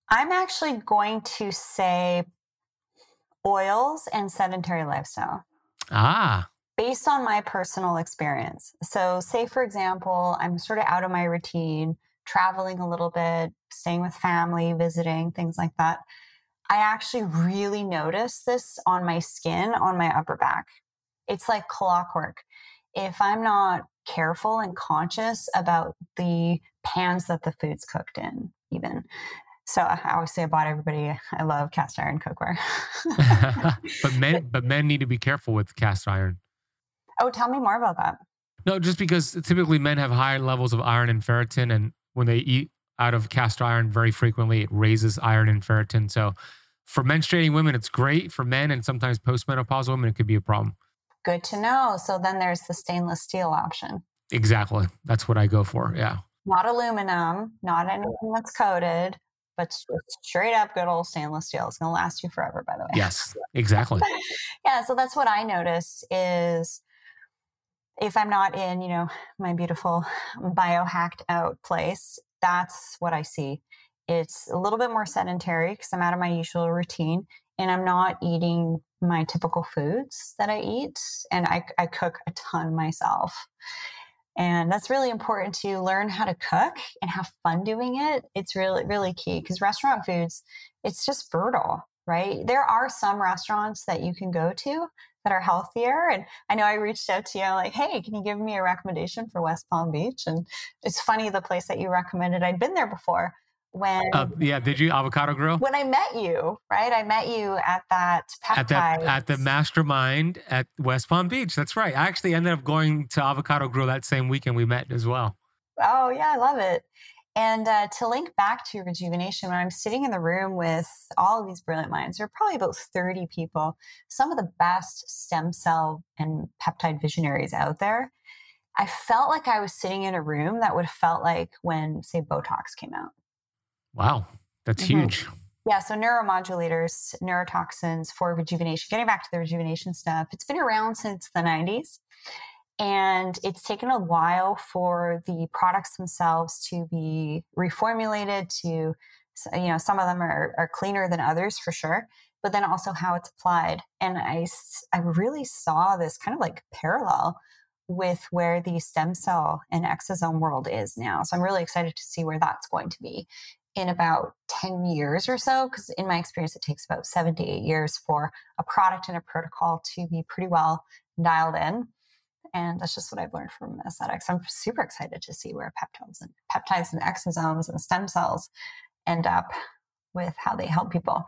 I'm actually going to say oils and sedentary lifestyle. Ah based on my personal experience. So, say for example, I'm sort of out of my routine, traveling a little bit, staying with family, visiting, things like that. I actually really notice this on my skin, on my upper back. It's like clockwork. If I'm not careful and conscious about the pans that the food's cooked in, even. So I always say about everybody, I love cast iron cookware. *laughs* but men, *laughs* but men need to be careful with cast iron. Oh, tell me more about that. No, just because typically men have higher levels of iron and ferritin, and when they eat out of cast iron very frequently, it raises iron and ferritin. So for menstruating women, it's great. For men and sometimes postmenopausal women, it could be a problem. Good to know. So then there's the stainless steel option. Exactly. That's what I go for. Yeah. Not aluminum, not anything that's coated, but straight up good old stainless steel. It's going to last you forever, by the way. Yes, exactly. *laughs* yeah. So that's what I notice is if I'm not in, you know, my beautiful biohacked out place, that's what I see. It's a little bit more sedentary because I'm out of my usual routine and I'm not eating my typical foods that I eat. And I, I cook a ton myself. And that's really important to learn how to cook and have fun doing it. It's really, really key because restaurant foods, it's just brutal. right? There are some restaurants that you can go to that are healthier. And I know I reached out to you like, hey, can you give me a recommendation for West Palm Beach? And it's funny the place that you recommended. I'd been there before when uh, yeah did you? Avocado grill? When i met you right? I met you at that at that at the mastermind at west palm beach. That's right. I actually ended up going to avocado grill that same weekend we met as well. Oh yeah i love it and uh, to link back to rejuvenation, when I'm sitting in the room with all of these brilliant minds, there are probably about 30 people, some of the best stem cell and peptide visionaries out there. I felt like I was sitting in a room that would have felt like when, say, Botox came out. Wow, that's mm-hmm. huge. Yeah, so neuromodulators, neurotoxins for rejuvenation, getting back to the rejuvenation stuff, it's been around since the 90s. And it's taken a while for the products themselves to be reformulated to, you know, some of them are, are cleaner than others for sure, but then also how it's applied. And I, I really saw this kind of like parallel with where the stem cell and exosome world is now. So I'm really excited to see where that's going to be in about 10 years or so, because in my experience, it takes about seven to eight years for a product and a protocol to be pretty well dialed in. And that's just what I've learned from aesthetics. I'm super excited to see where peptides and peptides and exosomes and stem cells end up with how they help people.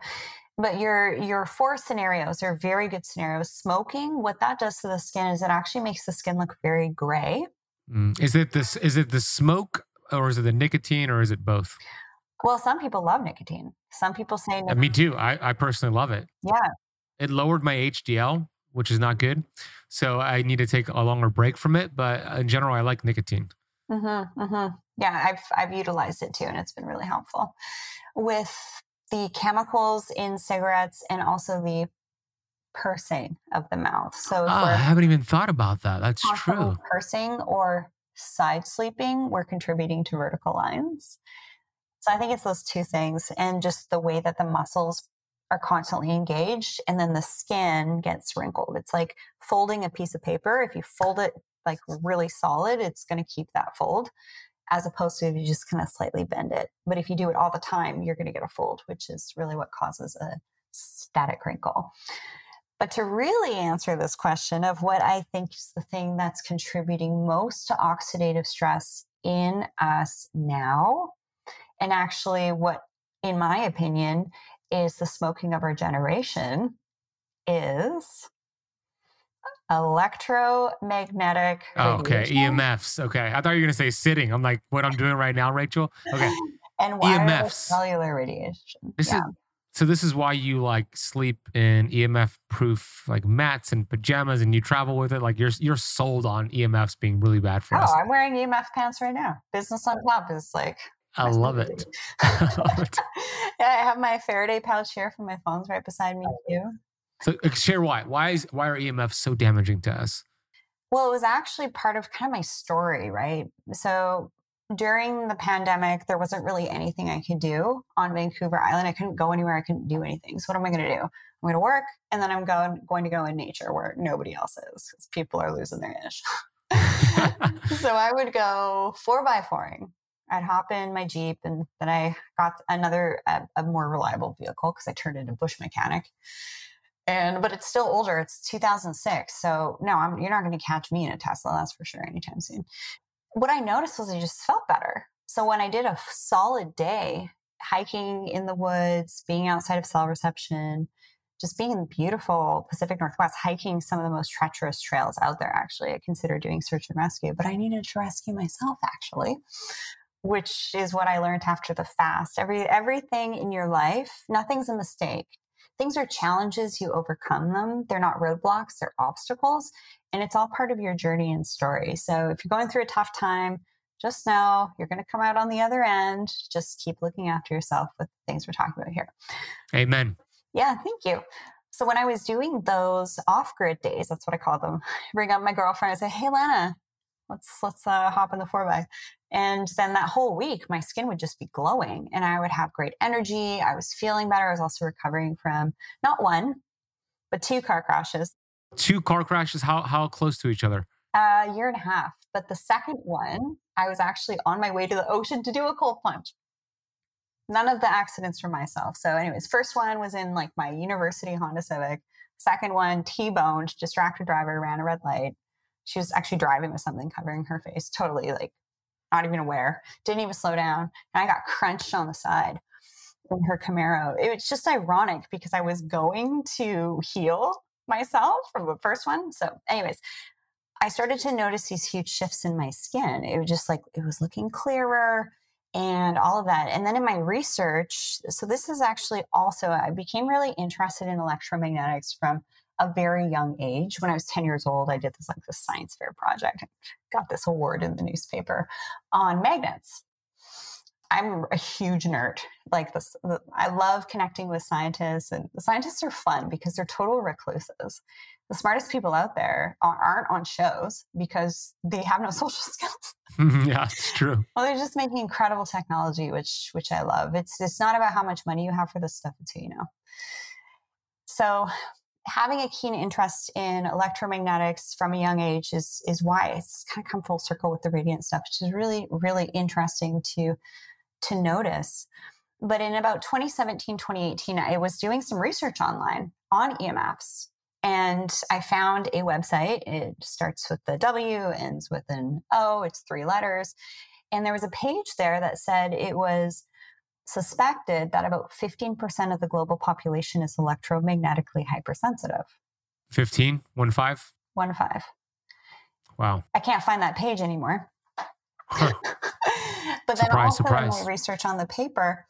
But your your four scenarios are very good scenarios. Smoking, what that does to the skin is it actually makes the skin look very gray. Mm. Is it this? Is it the smoke, or is it the nicotine, or is it both? Well, some people love nicotine. Some people say no. me too. I, I personally love it. Yeah. It lowered my HDL, which is not good. So I need to take a longer break from it. But in general, I like nicotine. Mm-hmm, mm-hmm. Yeah, I've I've utilized it too, and it's been really helpful with the chemicals in cigarettes and also the pursing of the mouth. So oh, I haven't even thought about that. That's true. Pursing or side sleeping, we're contributing to vertical lines. So I think it's those two things and just the way that the muscles are constantly engaged and then the skin gets wrinkled. It's like folding a piece of paper. If you fold it like really solid, it's going to keep that fold as opposed to if you just kind of slightly bend it. But if you do it all the time, you're going to get a fold, which is really what causes a static wrinkle. But to really answer this question of what I think is the thing that's contributing most to oxidative stress in us now, and actually, what, in my opinion, is the smoking of our generation is electromagnetic. Oh, okay, EMFs. Okay, I thought you were gonna say sitting. I'm like, what I'm doing right now, Rachel. Okay, *laughs* and EMFs, cellular radiation. This yeah. is so. This is why you like sleep in EMF proof like mats and pajamas, and you travel with it. Like you're you're sold on EMFs being really bad for oh, us. Oh, I'm wearing EMF pants right now. Business on top is like *laughs* I love it. *laughs* yeah, I have my Faraday pouch here for my phones right beside me too. So uh, share why. Why is why are EMFs so damaging to us? Well, it was actually part of kind of my story, right? So during the pandemic, there wasn't really anything I could do on Vancouver Island. I couldn't go anywhere. I couldn't do anything. So what am I going to do? I'm going to work, and then I'm going going to go in nature where nobody else is because people are losing their ish. *laughs* so I would go four by fouring I'd hop in my Jeep and then I got another, a, a more reliable vehicle because I turned into bush mechanic. And, but it's still older. It's 2006. So no, I'm, you're not going to catch me in a Tesla. That's for sure anytime soon. What I noticed was I just felt better. So when I did a solid day hiking in the woods, being outside of cell reception, just being in the beautiful Pacific Northwest, hiking some of the most treacherous trails out there, actually. I considered doing search and rescue, but I needed to rescue myself, actually which is what I learned after the fast. Every everything in your life, nothing's a mistake. Things are challenges, you overcome them. They're not roadblocks, they're obstacles, and it's all part of your journey and story. So if you're going through a tough time, just know you're going to come out on the other end. Just keep looking after yourself with the things we're talking about here. Amen. Yeah, thank you. So when I was doing those off-grid days, that's what I call them. *laughs* bring up my girlfriend and say, "Hey, Lana, let's let's uh, hop in the four by and then that whole week my skin would just be glowing and i would have great energy i was feeling better i was also recovering from not one but two car crashes two car crashes how how close to each other a year and a half but the second one i was actually on my way to the ocean to do a cold plunge none of the accidents were myself. So, anyways, first one was in like my university Honda Civic. Second one, T-boned, distracted driver, ran a red light. She was actually driving with something covering her face, totally like not even aware. Didn't even slow down, and I got crunched on the side in her Camaro. It was just ironic because I was going to heal myself from the first one. So, anyways, I started to notice these huge shifts in my skin. It was just like it was looking clearer and all of that. And then in my research, so this is actually also, I became really interested in electromagnetics from a very young age. When I was 10 years old, I did this like this science fair project, got this award in the newspaper on magnets. I'm a huge nerd. Like this, I love connecting with scientists, and the scientists are fun because they're total recluses. The smartest people out there aren't on shows because they have no *laughs* social skills. Mm-hmm, yeah, it's true. Well, they're just making incredible technology, which which I love. It's it's not about how much money you have for this stuff; it's who you know. So, having a keen interest in electromagnetics from a young age is is why it's kind of come full circle with the radiant stuff, which is really really interesting to to notice. But in about 2017, 2018, I was doing some research online on EMFs. And I found a website. It starts with the W, ends with an O, it's three letters. And there was a page there that said it was suspected that about 15% of the global population is electromagnetically hypersensitive. 15? One five? One five. Wow. I can't find that page anymore. Huh. *laughs* but then surprise, also surprise. my research on the paper,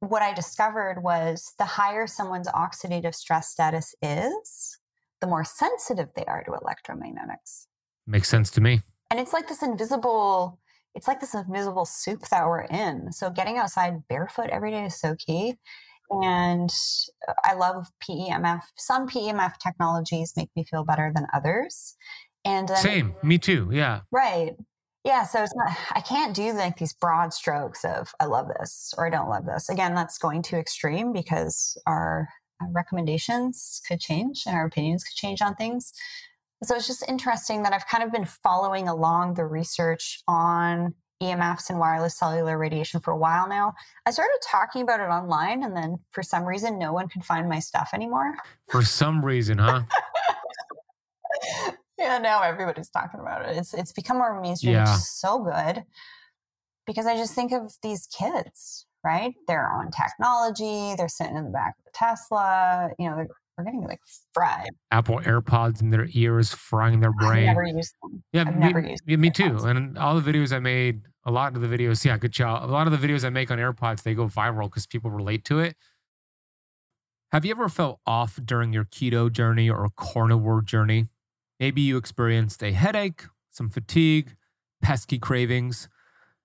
what I discovered was the higher someone's oxidative stress status is, the more sensitive they are to electromagnetics. Makes sense to me. And it's like this invisible, it's like this invisible soup that we're in. So getting outside barefoot every day is so key. And I love PEMF. Some PEMF technologies make me feel better than others. And same, me too. Yeah. Right. Yeah, so it's not I can't do like these broad strokes of I love this or I don't love this. Again, that's going too extreme because our recommendations could change and our opinions could change on things. So it's just interesting that I've kind of been following along the research on EMFs and wireless cellular radiation for a while now. I started talking about it online and then for some reason no one could find my stuff anymore. For some reason, huh? *laughs* yeah, now everybody's talking about it. It's it's become more mainstream, yeah. which is so good. Because I just think of these kids, right? They're on technology, they're sitting in the back of the Tesla, you know, they're, they're getting like fried. Apple AirPods in their ears, frying their brain. I've never used them. Yeah, I've me, never used yeah, me too. And all the videos I made, a lot of the videos, yeah, good job. A lot of the videos I make on AirPods, they go viral because people relate to it. Have you ever felt off during your keto journey or carnivore journey? Maybe you experienced a headache, some fatigue, pesky cravings.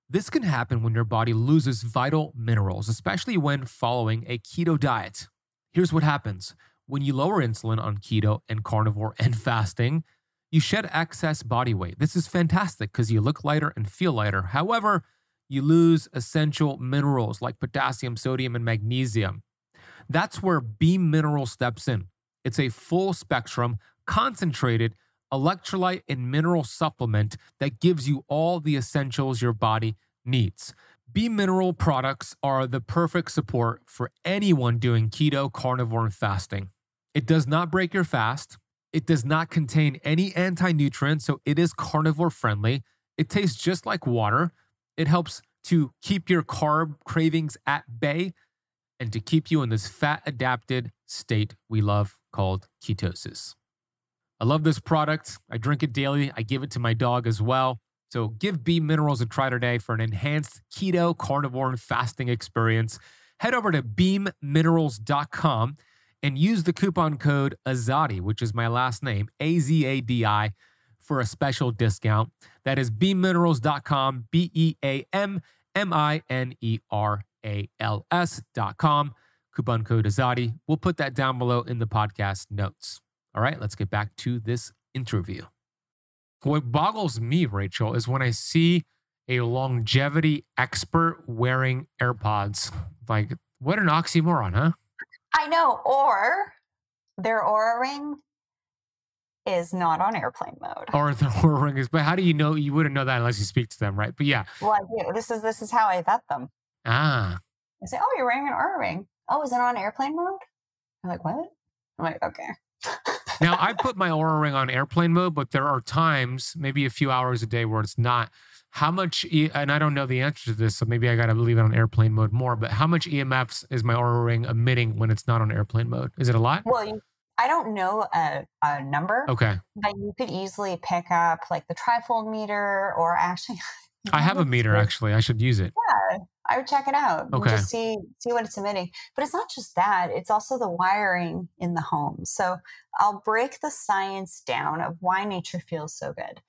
This can happen when your body loses vital minerals, especially when following a keto diet. Here's what happens when you lower insulin on keto and carnivore and *laughs* fasting, you shed excess body weight. This is fantastic because you look lighter and feel lighter. However, you lose essential minerals like potassium, sodium, and magnesium. That's where Beam Mineral steps in. It's a full spectrum, concentrated electrolyte and mineral supplement that gives you all the essentials your body needs. Beam Mineral products are the perfect support for anyone doing keto, carnivore, and fasting. It does not break your fast. It does not contain any anti nutrients, so it is carnivore friendly. It tastes just like water. It helps to keep your carb cravings at bay and to keep you in this fat adapted state we love called ketosis. I love this product. I drink it daily. I give it to my dog as well. So give Beam Minerals a try today for an enhanced keto, carnivore, and fasting experience. Head over to beamminerals.com and use the coupon code Azadi, which is my last name, A Z A D I, for a special discount. That is beamminerals.com, B E A M M I N E R A L S.com. Coupon code Azadi. We'll put that down below in the podcast notes. All right, let's get back to this interview. What boggles me, Rachel, is when I see a longevity expert wearing AirPods. Like, what an oxymoron, huh? I know. Or their Oura ring is not on airplane mode. Or the Oura *laughs* ring is, but how do you know? You wouldn't know that unless you speak to them, right? But yeah. Well, I do. This is this is how I vet them. Ah. I say, oh, you're wearing an Oura ring. Oh, is it on airplane mode? I'm like, what? I'm like, okay. Now I put my Oura ring on airplane mode, but there are times, maybe a few hours a day, where it's not. How much? E- and I don't know the answer to this, so maybe I got to leave it on airplane mode more. But how much EMFs is my Oura ring emitting when it's not on airplane mode? Is it a lot? Well, you, I don't know a, a number. Okay. But you could easily pick up like the TriField meter, or actually. *laughs* I have a meter actually. I should use it. Yeah, I would check it out. Okay. just see see what it's emitting. But it's not just that; it's also the wiring in the home. So I'll break the science down of why nature feels so good.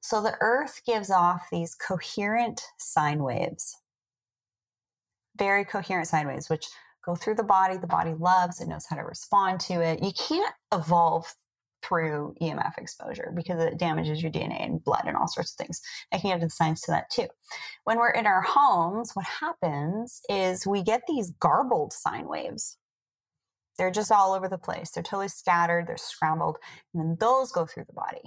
So the Earth gives off these coherent sine waves, very coherent sine waves, which go through the body. The body loves. It knows how to respond to it. You can't evolve through EMF exposure because it damages your DNA and blood and all sorts of things. I can get into the science to that too. When we're in our homes, what happens is we get these garbled sine waves. They're just all over the place. They're totally scattered, they're scrambled, and then those go through the body,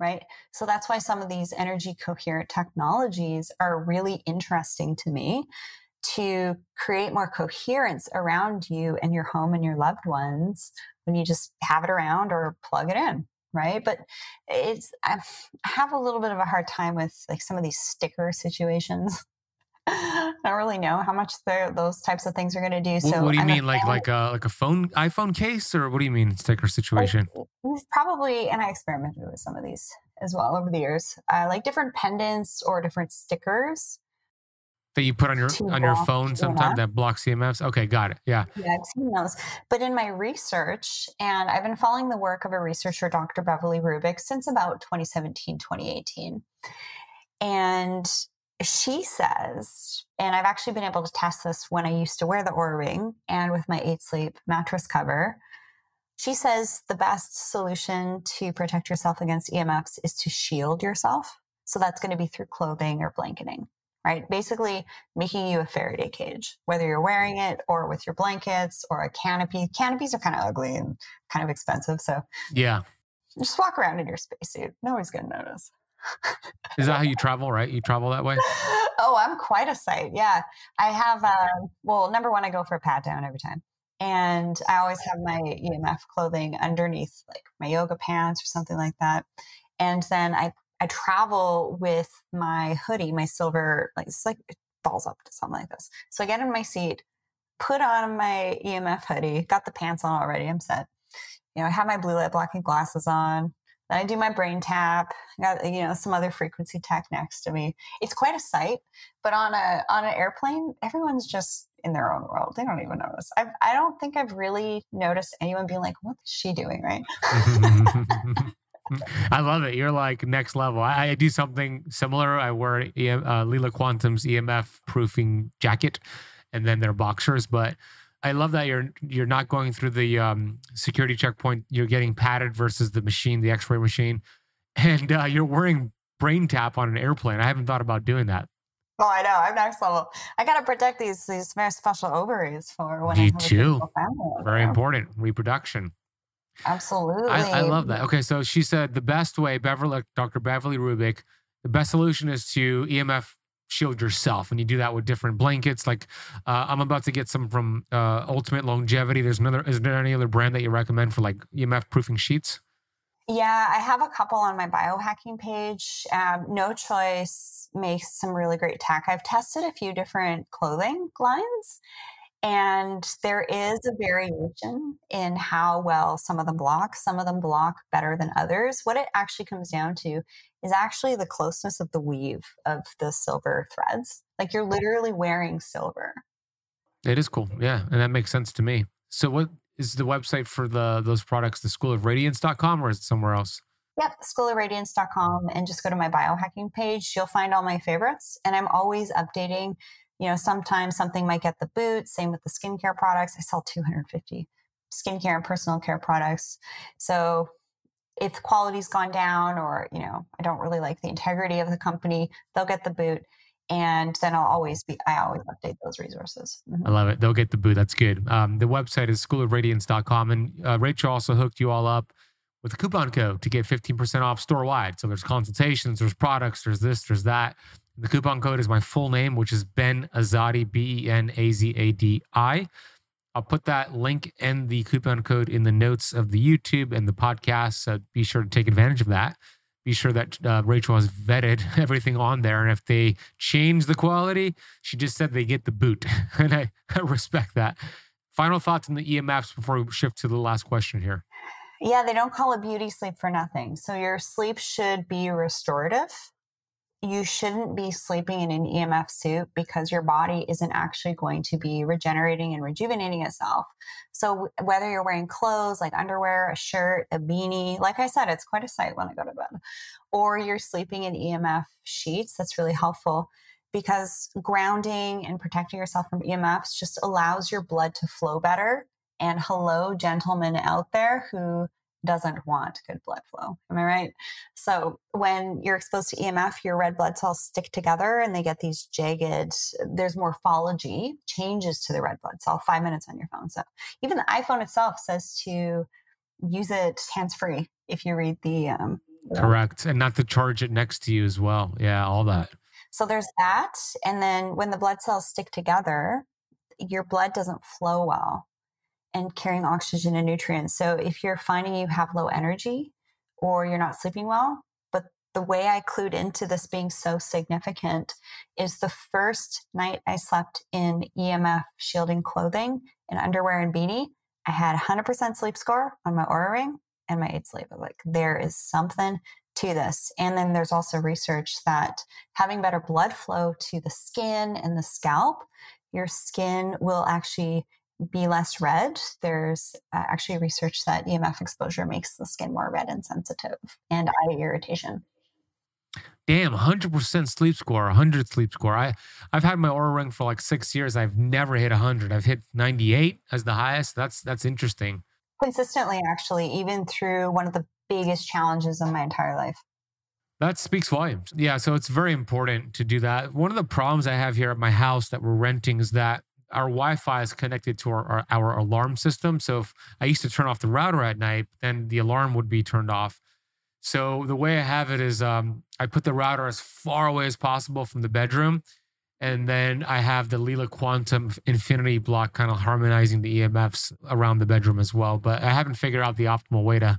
right? So that's why some of these energy coherent technologies are really interesting to me to create more coherence around you and your home and your loved ones when you just have it around or plug it in right but it's i have a little bit of a hard time with like some of these sticker situations *laughs* I don't really know how much those types of things are going to do. So, what do you I'm mean, like like a like a phone iPhone case, or what do you mean sticker situation? Like, probably, and I experimented with some of these as well over the years, uh, like different pendants or different stickers that you put on your on your phone sometimes that blocks EMFs. Okay, got it. Yeah. Yeah, I've seen those. But in my research, and I've been following the work of a researcher, Dr. Beverly Rubik, since about 2017, 2018. And she says, and I've actually been able to test this when I used to wear the Oura ring and with my eight sleep mattress cover. She says the best solution to protect yourself against EMFs is to shield yourself. So that's going to be through clothing or blanketing right? Basically, making you a Faraday cage, whether you're wearing it or with your blankets or a canopy. Canopies are kind of ugly and kind of expensive. So, yeah, just walk around in your spacesuit. Nobody's going to notice. Is that how you *laughs* travel, right? You travel that way? oh, I'm quite a sight. Yeah. I have, uh, well, number one, I go for a pat down every time. And I always have my EMF clothing underneath, like my yoga pants or something like that. And then I I travel with my hoodie, my silver, like it's like it falls up to something like this. So I get in my seat, put on my EMF hoodie, got the pants on already. I'm set. You know, I have my blue light blocking glasses on. Then I do my BrainTap. got you know some other frequency tech next to me. It's quite a sight. But on a on an airplane, everyone's just in their own world. They don't even notice. I've, I don't think I've really noticed anyone being like, "What is she doing?" Right. *laughs* *laughs* *laughs* I love it. You're like next level. I, I do something similar. I wear uh, Leela Quantum's EMF proofing jacket, and then their boxers. But I love that you're you're not going through the um, security checkpoint. You're getting padded versus the machine, the X-ray machine, *laughs* and uh, you're wearing BrainTap on an airplane. I haven't thought about doing that. Oh, I know. I'm next level. I got to protect these these very special ovaries for when you too. Very important reproduction. Absolutely. I, I, love that. Okay, so she said the best way, Beverly, Dr. Beverly Rubik, the best solution is to EMF shield yourself, and you do that with different blankets. Like uh, I'm about to get some from uh, Ultimate Longevity. There's another. Is there any other brand that you recommend for like EMF proofing sheets? Yeah, I have a couple on my biohacking page. Um, no Choice makes some really great tech. I've tested a few different clothing lines, and there is a variation in how well some of them block. Some of them block better than others. What it actually comes down to is actually the closeness of the weave of the silver threads. Like you're literally wearing silver. It is cool. Yeah. And that makes sense to me. So what is the website for the those products, the school of schoolofradiance.com or is it somewhere else? Yep, school of schoolofradiance.com and just go to my biohacking page. You'll find all my favorites. And I'm always updating you know, sometimes something might get the boot. Same with the skincare products. I sell 250 skincare and personal care products. So if quality's gone down or, you know, I don't really like the integrity of the company, they'll get the boot. And then I'll always be, I always update those resources. Mm-hmm. I love it. They'll get the boot. That's good. Um, the website is schoolofradiance.com. And uh, Rachel also hooked you all up with a coupon code to get 15% off store wide. So there's consultations, there's products, there's this, there's that The coupon code is my full name, which is Ben Azadi, B E N A Z A D I. I'll put that link and the coupon code in the notes of the YouTube and the podcast. So be sure to take advantage of that. Be sure that uh, Rachel has vetted *laughs* everything on there. And if they change the quality, she just said they get the boot. *laughs* and I, I respect that. Final thoughts on the EMFs before we shift to the last question here. Yeah, they don't call it beauty sleep for nothing. So your sleep should be restorative you shouldn't be sleeping in an EMF suit because your body isn't actually going to be regenerating and rejuvenating itself. So, whether you're wearing clothes like underwear, a shirt, a beanie, like I said, it's quite a sight when I go to bed, or you're sleeping in EMF sheets, that's really helpful because grounding and protecting yourself from EMFs just allows your blood to flow better. And hello, gentlemen out there who doesn't want good blood flow. Am I right? So when you're exposed to EMF, your red blood cells stick together and they get these jagged, there's morphology changes to the red blood cell five minutes on your phone. So even the iPhone itself says to use it hands free if you read the. Um, Correct. And not to charge it next to you as well. Yeah, all that. So there's that. And then when the blood cells stick together, your blood doesn't flow well and carrying oxygen and nutrients. So if you're finding you have low energy or you're not sleeping well, but the way I clued into this being so significant is the first night I slept in EMF shielding clothing and underwear and beanie, I had 100% sleep score on my Oura ring and my eight sleep. Like there is something to this. And then there's also research that having better blood flow to the skin and the scalp, your skin will actually be less red. There's uh, actually research that EMF exposure makes the skin more red and sensitive and eye irritation. Damn, 100% sleep score, 100 sleep score. I, I've had my Oura ring for like six years. I've never hit 100. I've hit 98 as the highest. That's that's interesting. Consistently, actually, even through one of the biggest challenges of my entire life. That speaks volumes. Yeah, so it's very important to do that. One of the problems I have here at my house that we're renting is that our Wi-Fi is connected to our, our, our, alarm system. So if I used to turn off the router at night, then the alarm would be turned off. So the way I have it is um, I put the router as far away as possible from the bedroom. And then I have the Leela Quantum Infinity block kind of harmonizing the EMFs around the bedroom as well. But I haven't figured out the optimal way to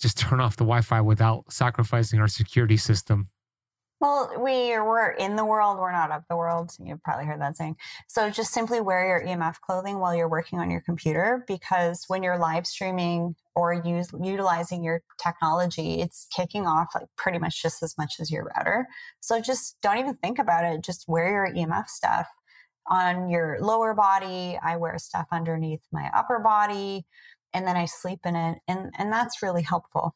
just turn off the Wi Fi without sacrificing our security system. Well, we we're in the world, we're not of the world. You've probably heard that saying. So just simply wear your EMF clothing while you're working on your computer because when you're live streaming or use, utilizing your technology, it's kicking off like pretty much just as much as your router. So just don't even think about it. Just wear your EMF stuff on your lower body. I wear stuff underneath my upper body and then I sleep in it and and that's really helpful.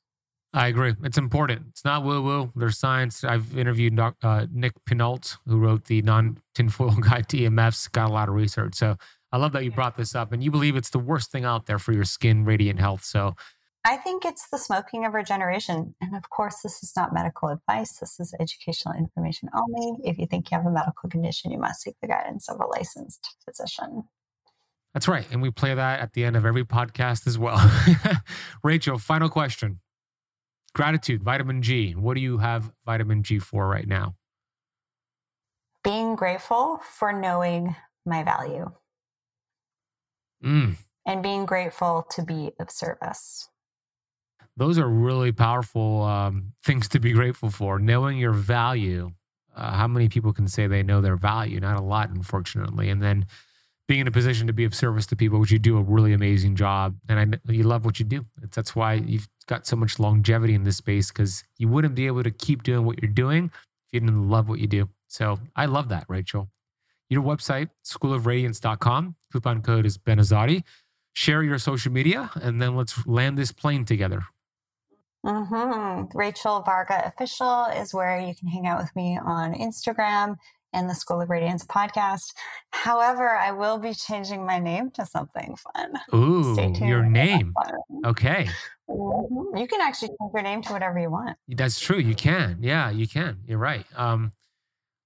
I agree. It's important. It's not woo woo. There's science. I've interviewed doc, uh, Nick Pinault, who wrote the non tinfoil *laughs* guide to EMFs, got a lot of research. So I love that you brought this up and you believe it's the worst thing out there for your skin, radiant health. So I think it's the smoking of regeneration. And of course, this is not medical advice. This is educational information only. If you think you have a medical condition, you must seek the guidance of a licensed physician. That's right. And we play that at the end of every podcast as well. *laughs* Rachel, final question. Gratitude, vitamin G. What do you have vitamin G for right now? Being grateful for knowing my value. Mm. And being grateful to be of service. Those are really powerful um, things to be grateful for. Knowing your value. Uh, how many people can say they know their value? Not a lot, unfortunately. And then being in a position to be of service to people, which you do a really amazing job, and I, you love what you do. That's why you've got so much longevity in this space because you wouldn't be able to keep doing what you're doing if you didn't love what you do. So I love that, Rachel. Your website, schoolofradiance.com. Coupon code is Ben Azadi. Share your social media, and then let's land this plane together. Mm-hmm. Rachel Varga Official is where you can hang out with me on Instagram and the School of Radiance podcast. However, I will be changing my name to something fun. Ooh, your name. Okay. Mm-hmm. You can actually change your name to whatever you want. That's true. You can. Yeah, you can. You're right. Um,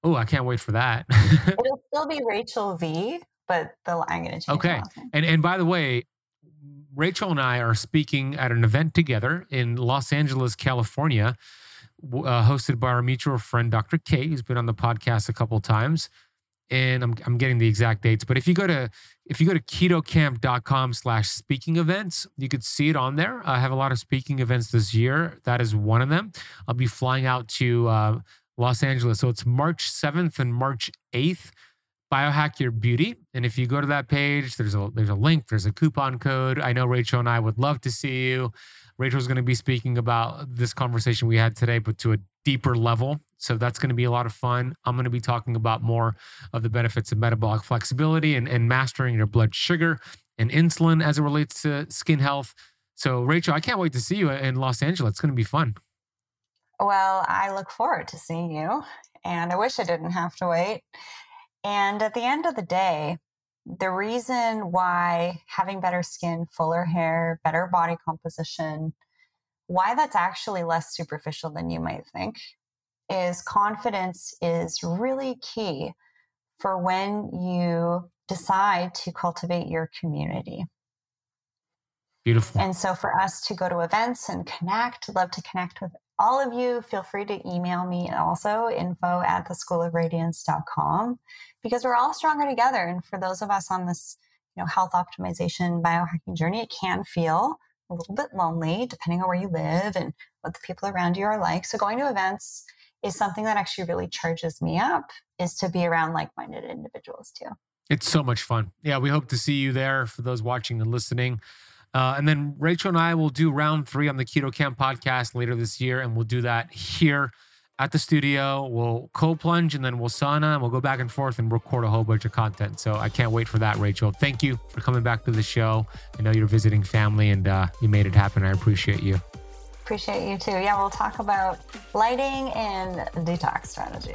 oh, I can't wait for that. *laughs* It'll still be Rachel V, but the I'm going to change. Okay. And and by the way, Rachel and I are speaking at an event together in Los Angeles, California uh, hosted by our mutual friend, Dr. Kate, who's been on the podcast a couple times. And I'm, I'm getting the exact dates, but if you go to if you go to ketokamp.com slash speaking events, you could see it on there. I have a lot of speaking events this year. That is one of them. I'll be flying out to uh, Los Angeles. So it's March 7th and March 8th. Biohack Your Beauty. And if you go to that page, there's a there's a link, there's a coupon code. I know Rachel and I would love to see you. Rachel's going to be speaking about this conversation we had today, but to a deeper level. So that's going to be a lot of fun. I'm going to be talking about more of the benefits of metabolic flexibility and, and mastering your blood sugar and insulin as it relates to skin health. So, Rachel, I can't wait to see you in Los Angeles. It's going to be fun. Well, I look forward to seeing you, and I wish I didn't have to wait. And at the end of the day, the reason why having better skin, fuller hair, better body composition, why that's actually less superficial than you might think is confidence is really key for when you decide to cultivate your community. Beautiful. And so for us to go to events and connect, love to connect with all of you. Feel free to email me also info at the school of radiance.com because we're all stronger together. And for those of us on this, you know, health optimization biohacking journey, it can feel a little bit lonely depending on where you live and what the people around you are like. So going to events is something that actually really charges me up is to be around like-minded individuals too. It's so much fun. Yeah, we hope to see you there for those watching and listening. Uh, and then Rachel and I will do round three on the Keto Kamp podcast later this year, and we'll do that here at the studio. We'll cold plunge and then we'll sauna and we'll go back and forth and record a whole bunch of content. So I can't wait for that, Rachel. Thank you for coming back to the show. I know you're visiting family and uh, you made it happen. I appreciate you. Appreciate you too. Yeah, we'll talk about lighting and detox strategies.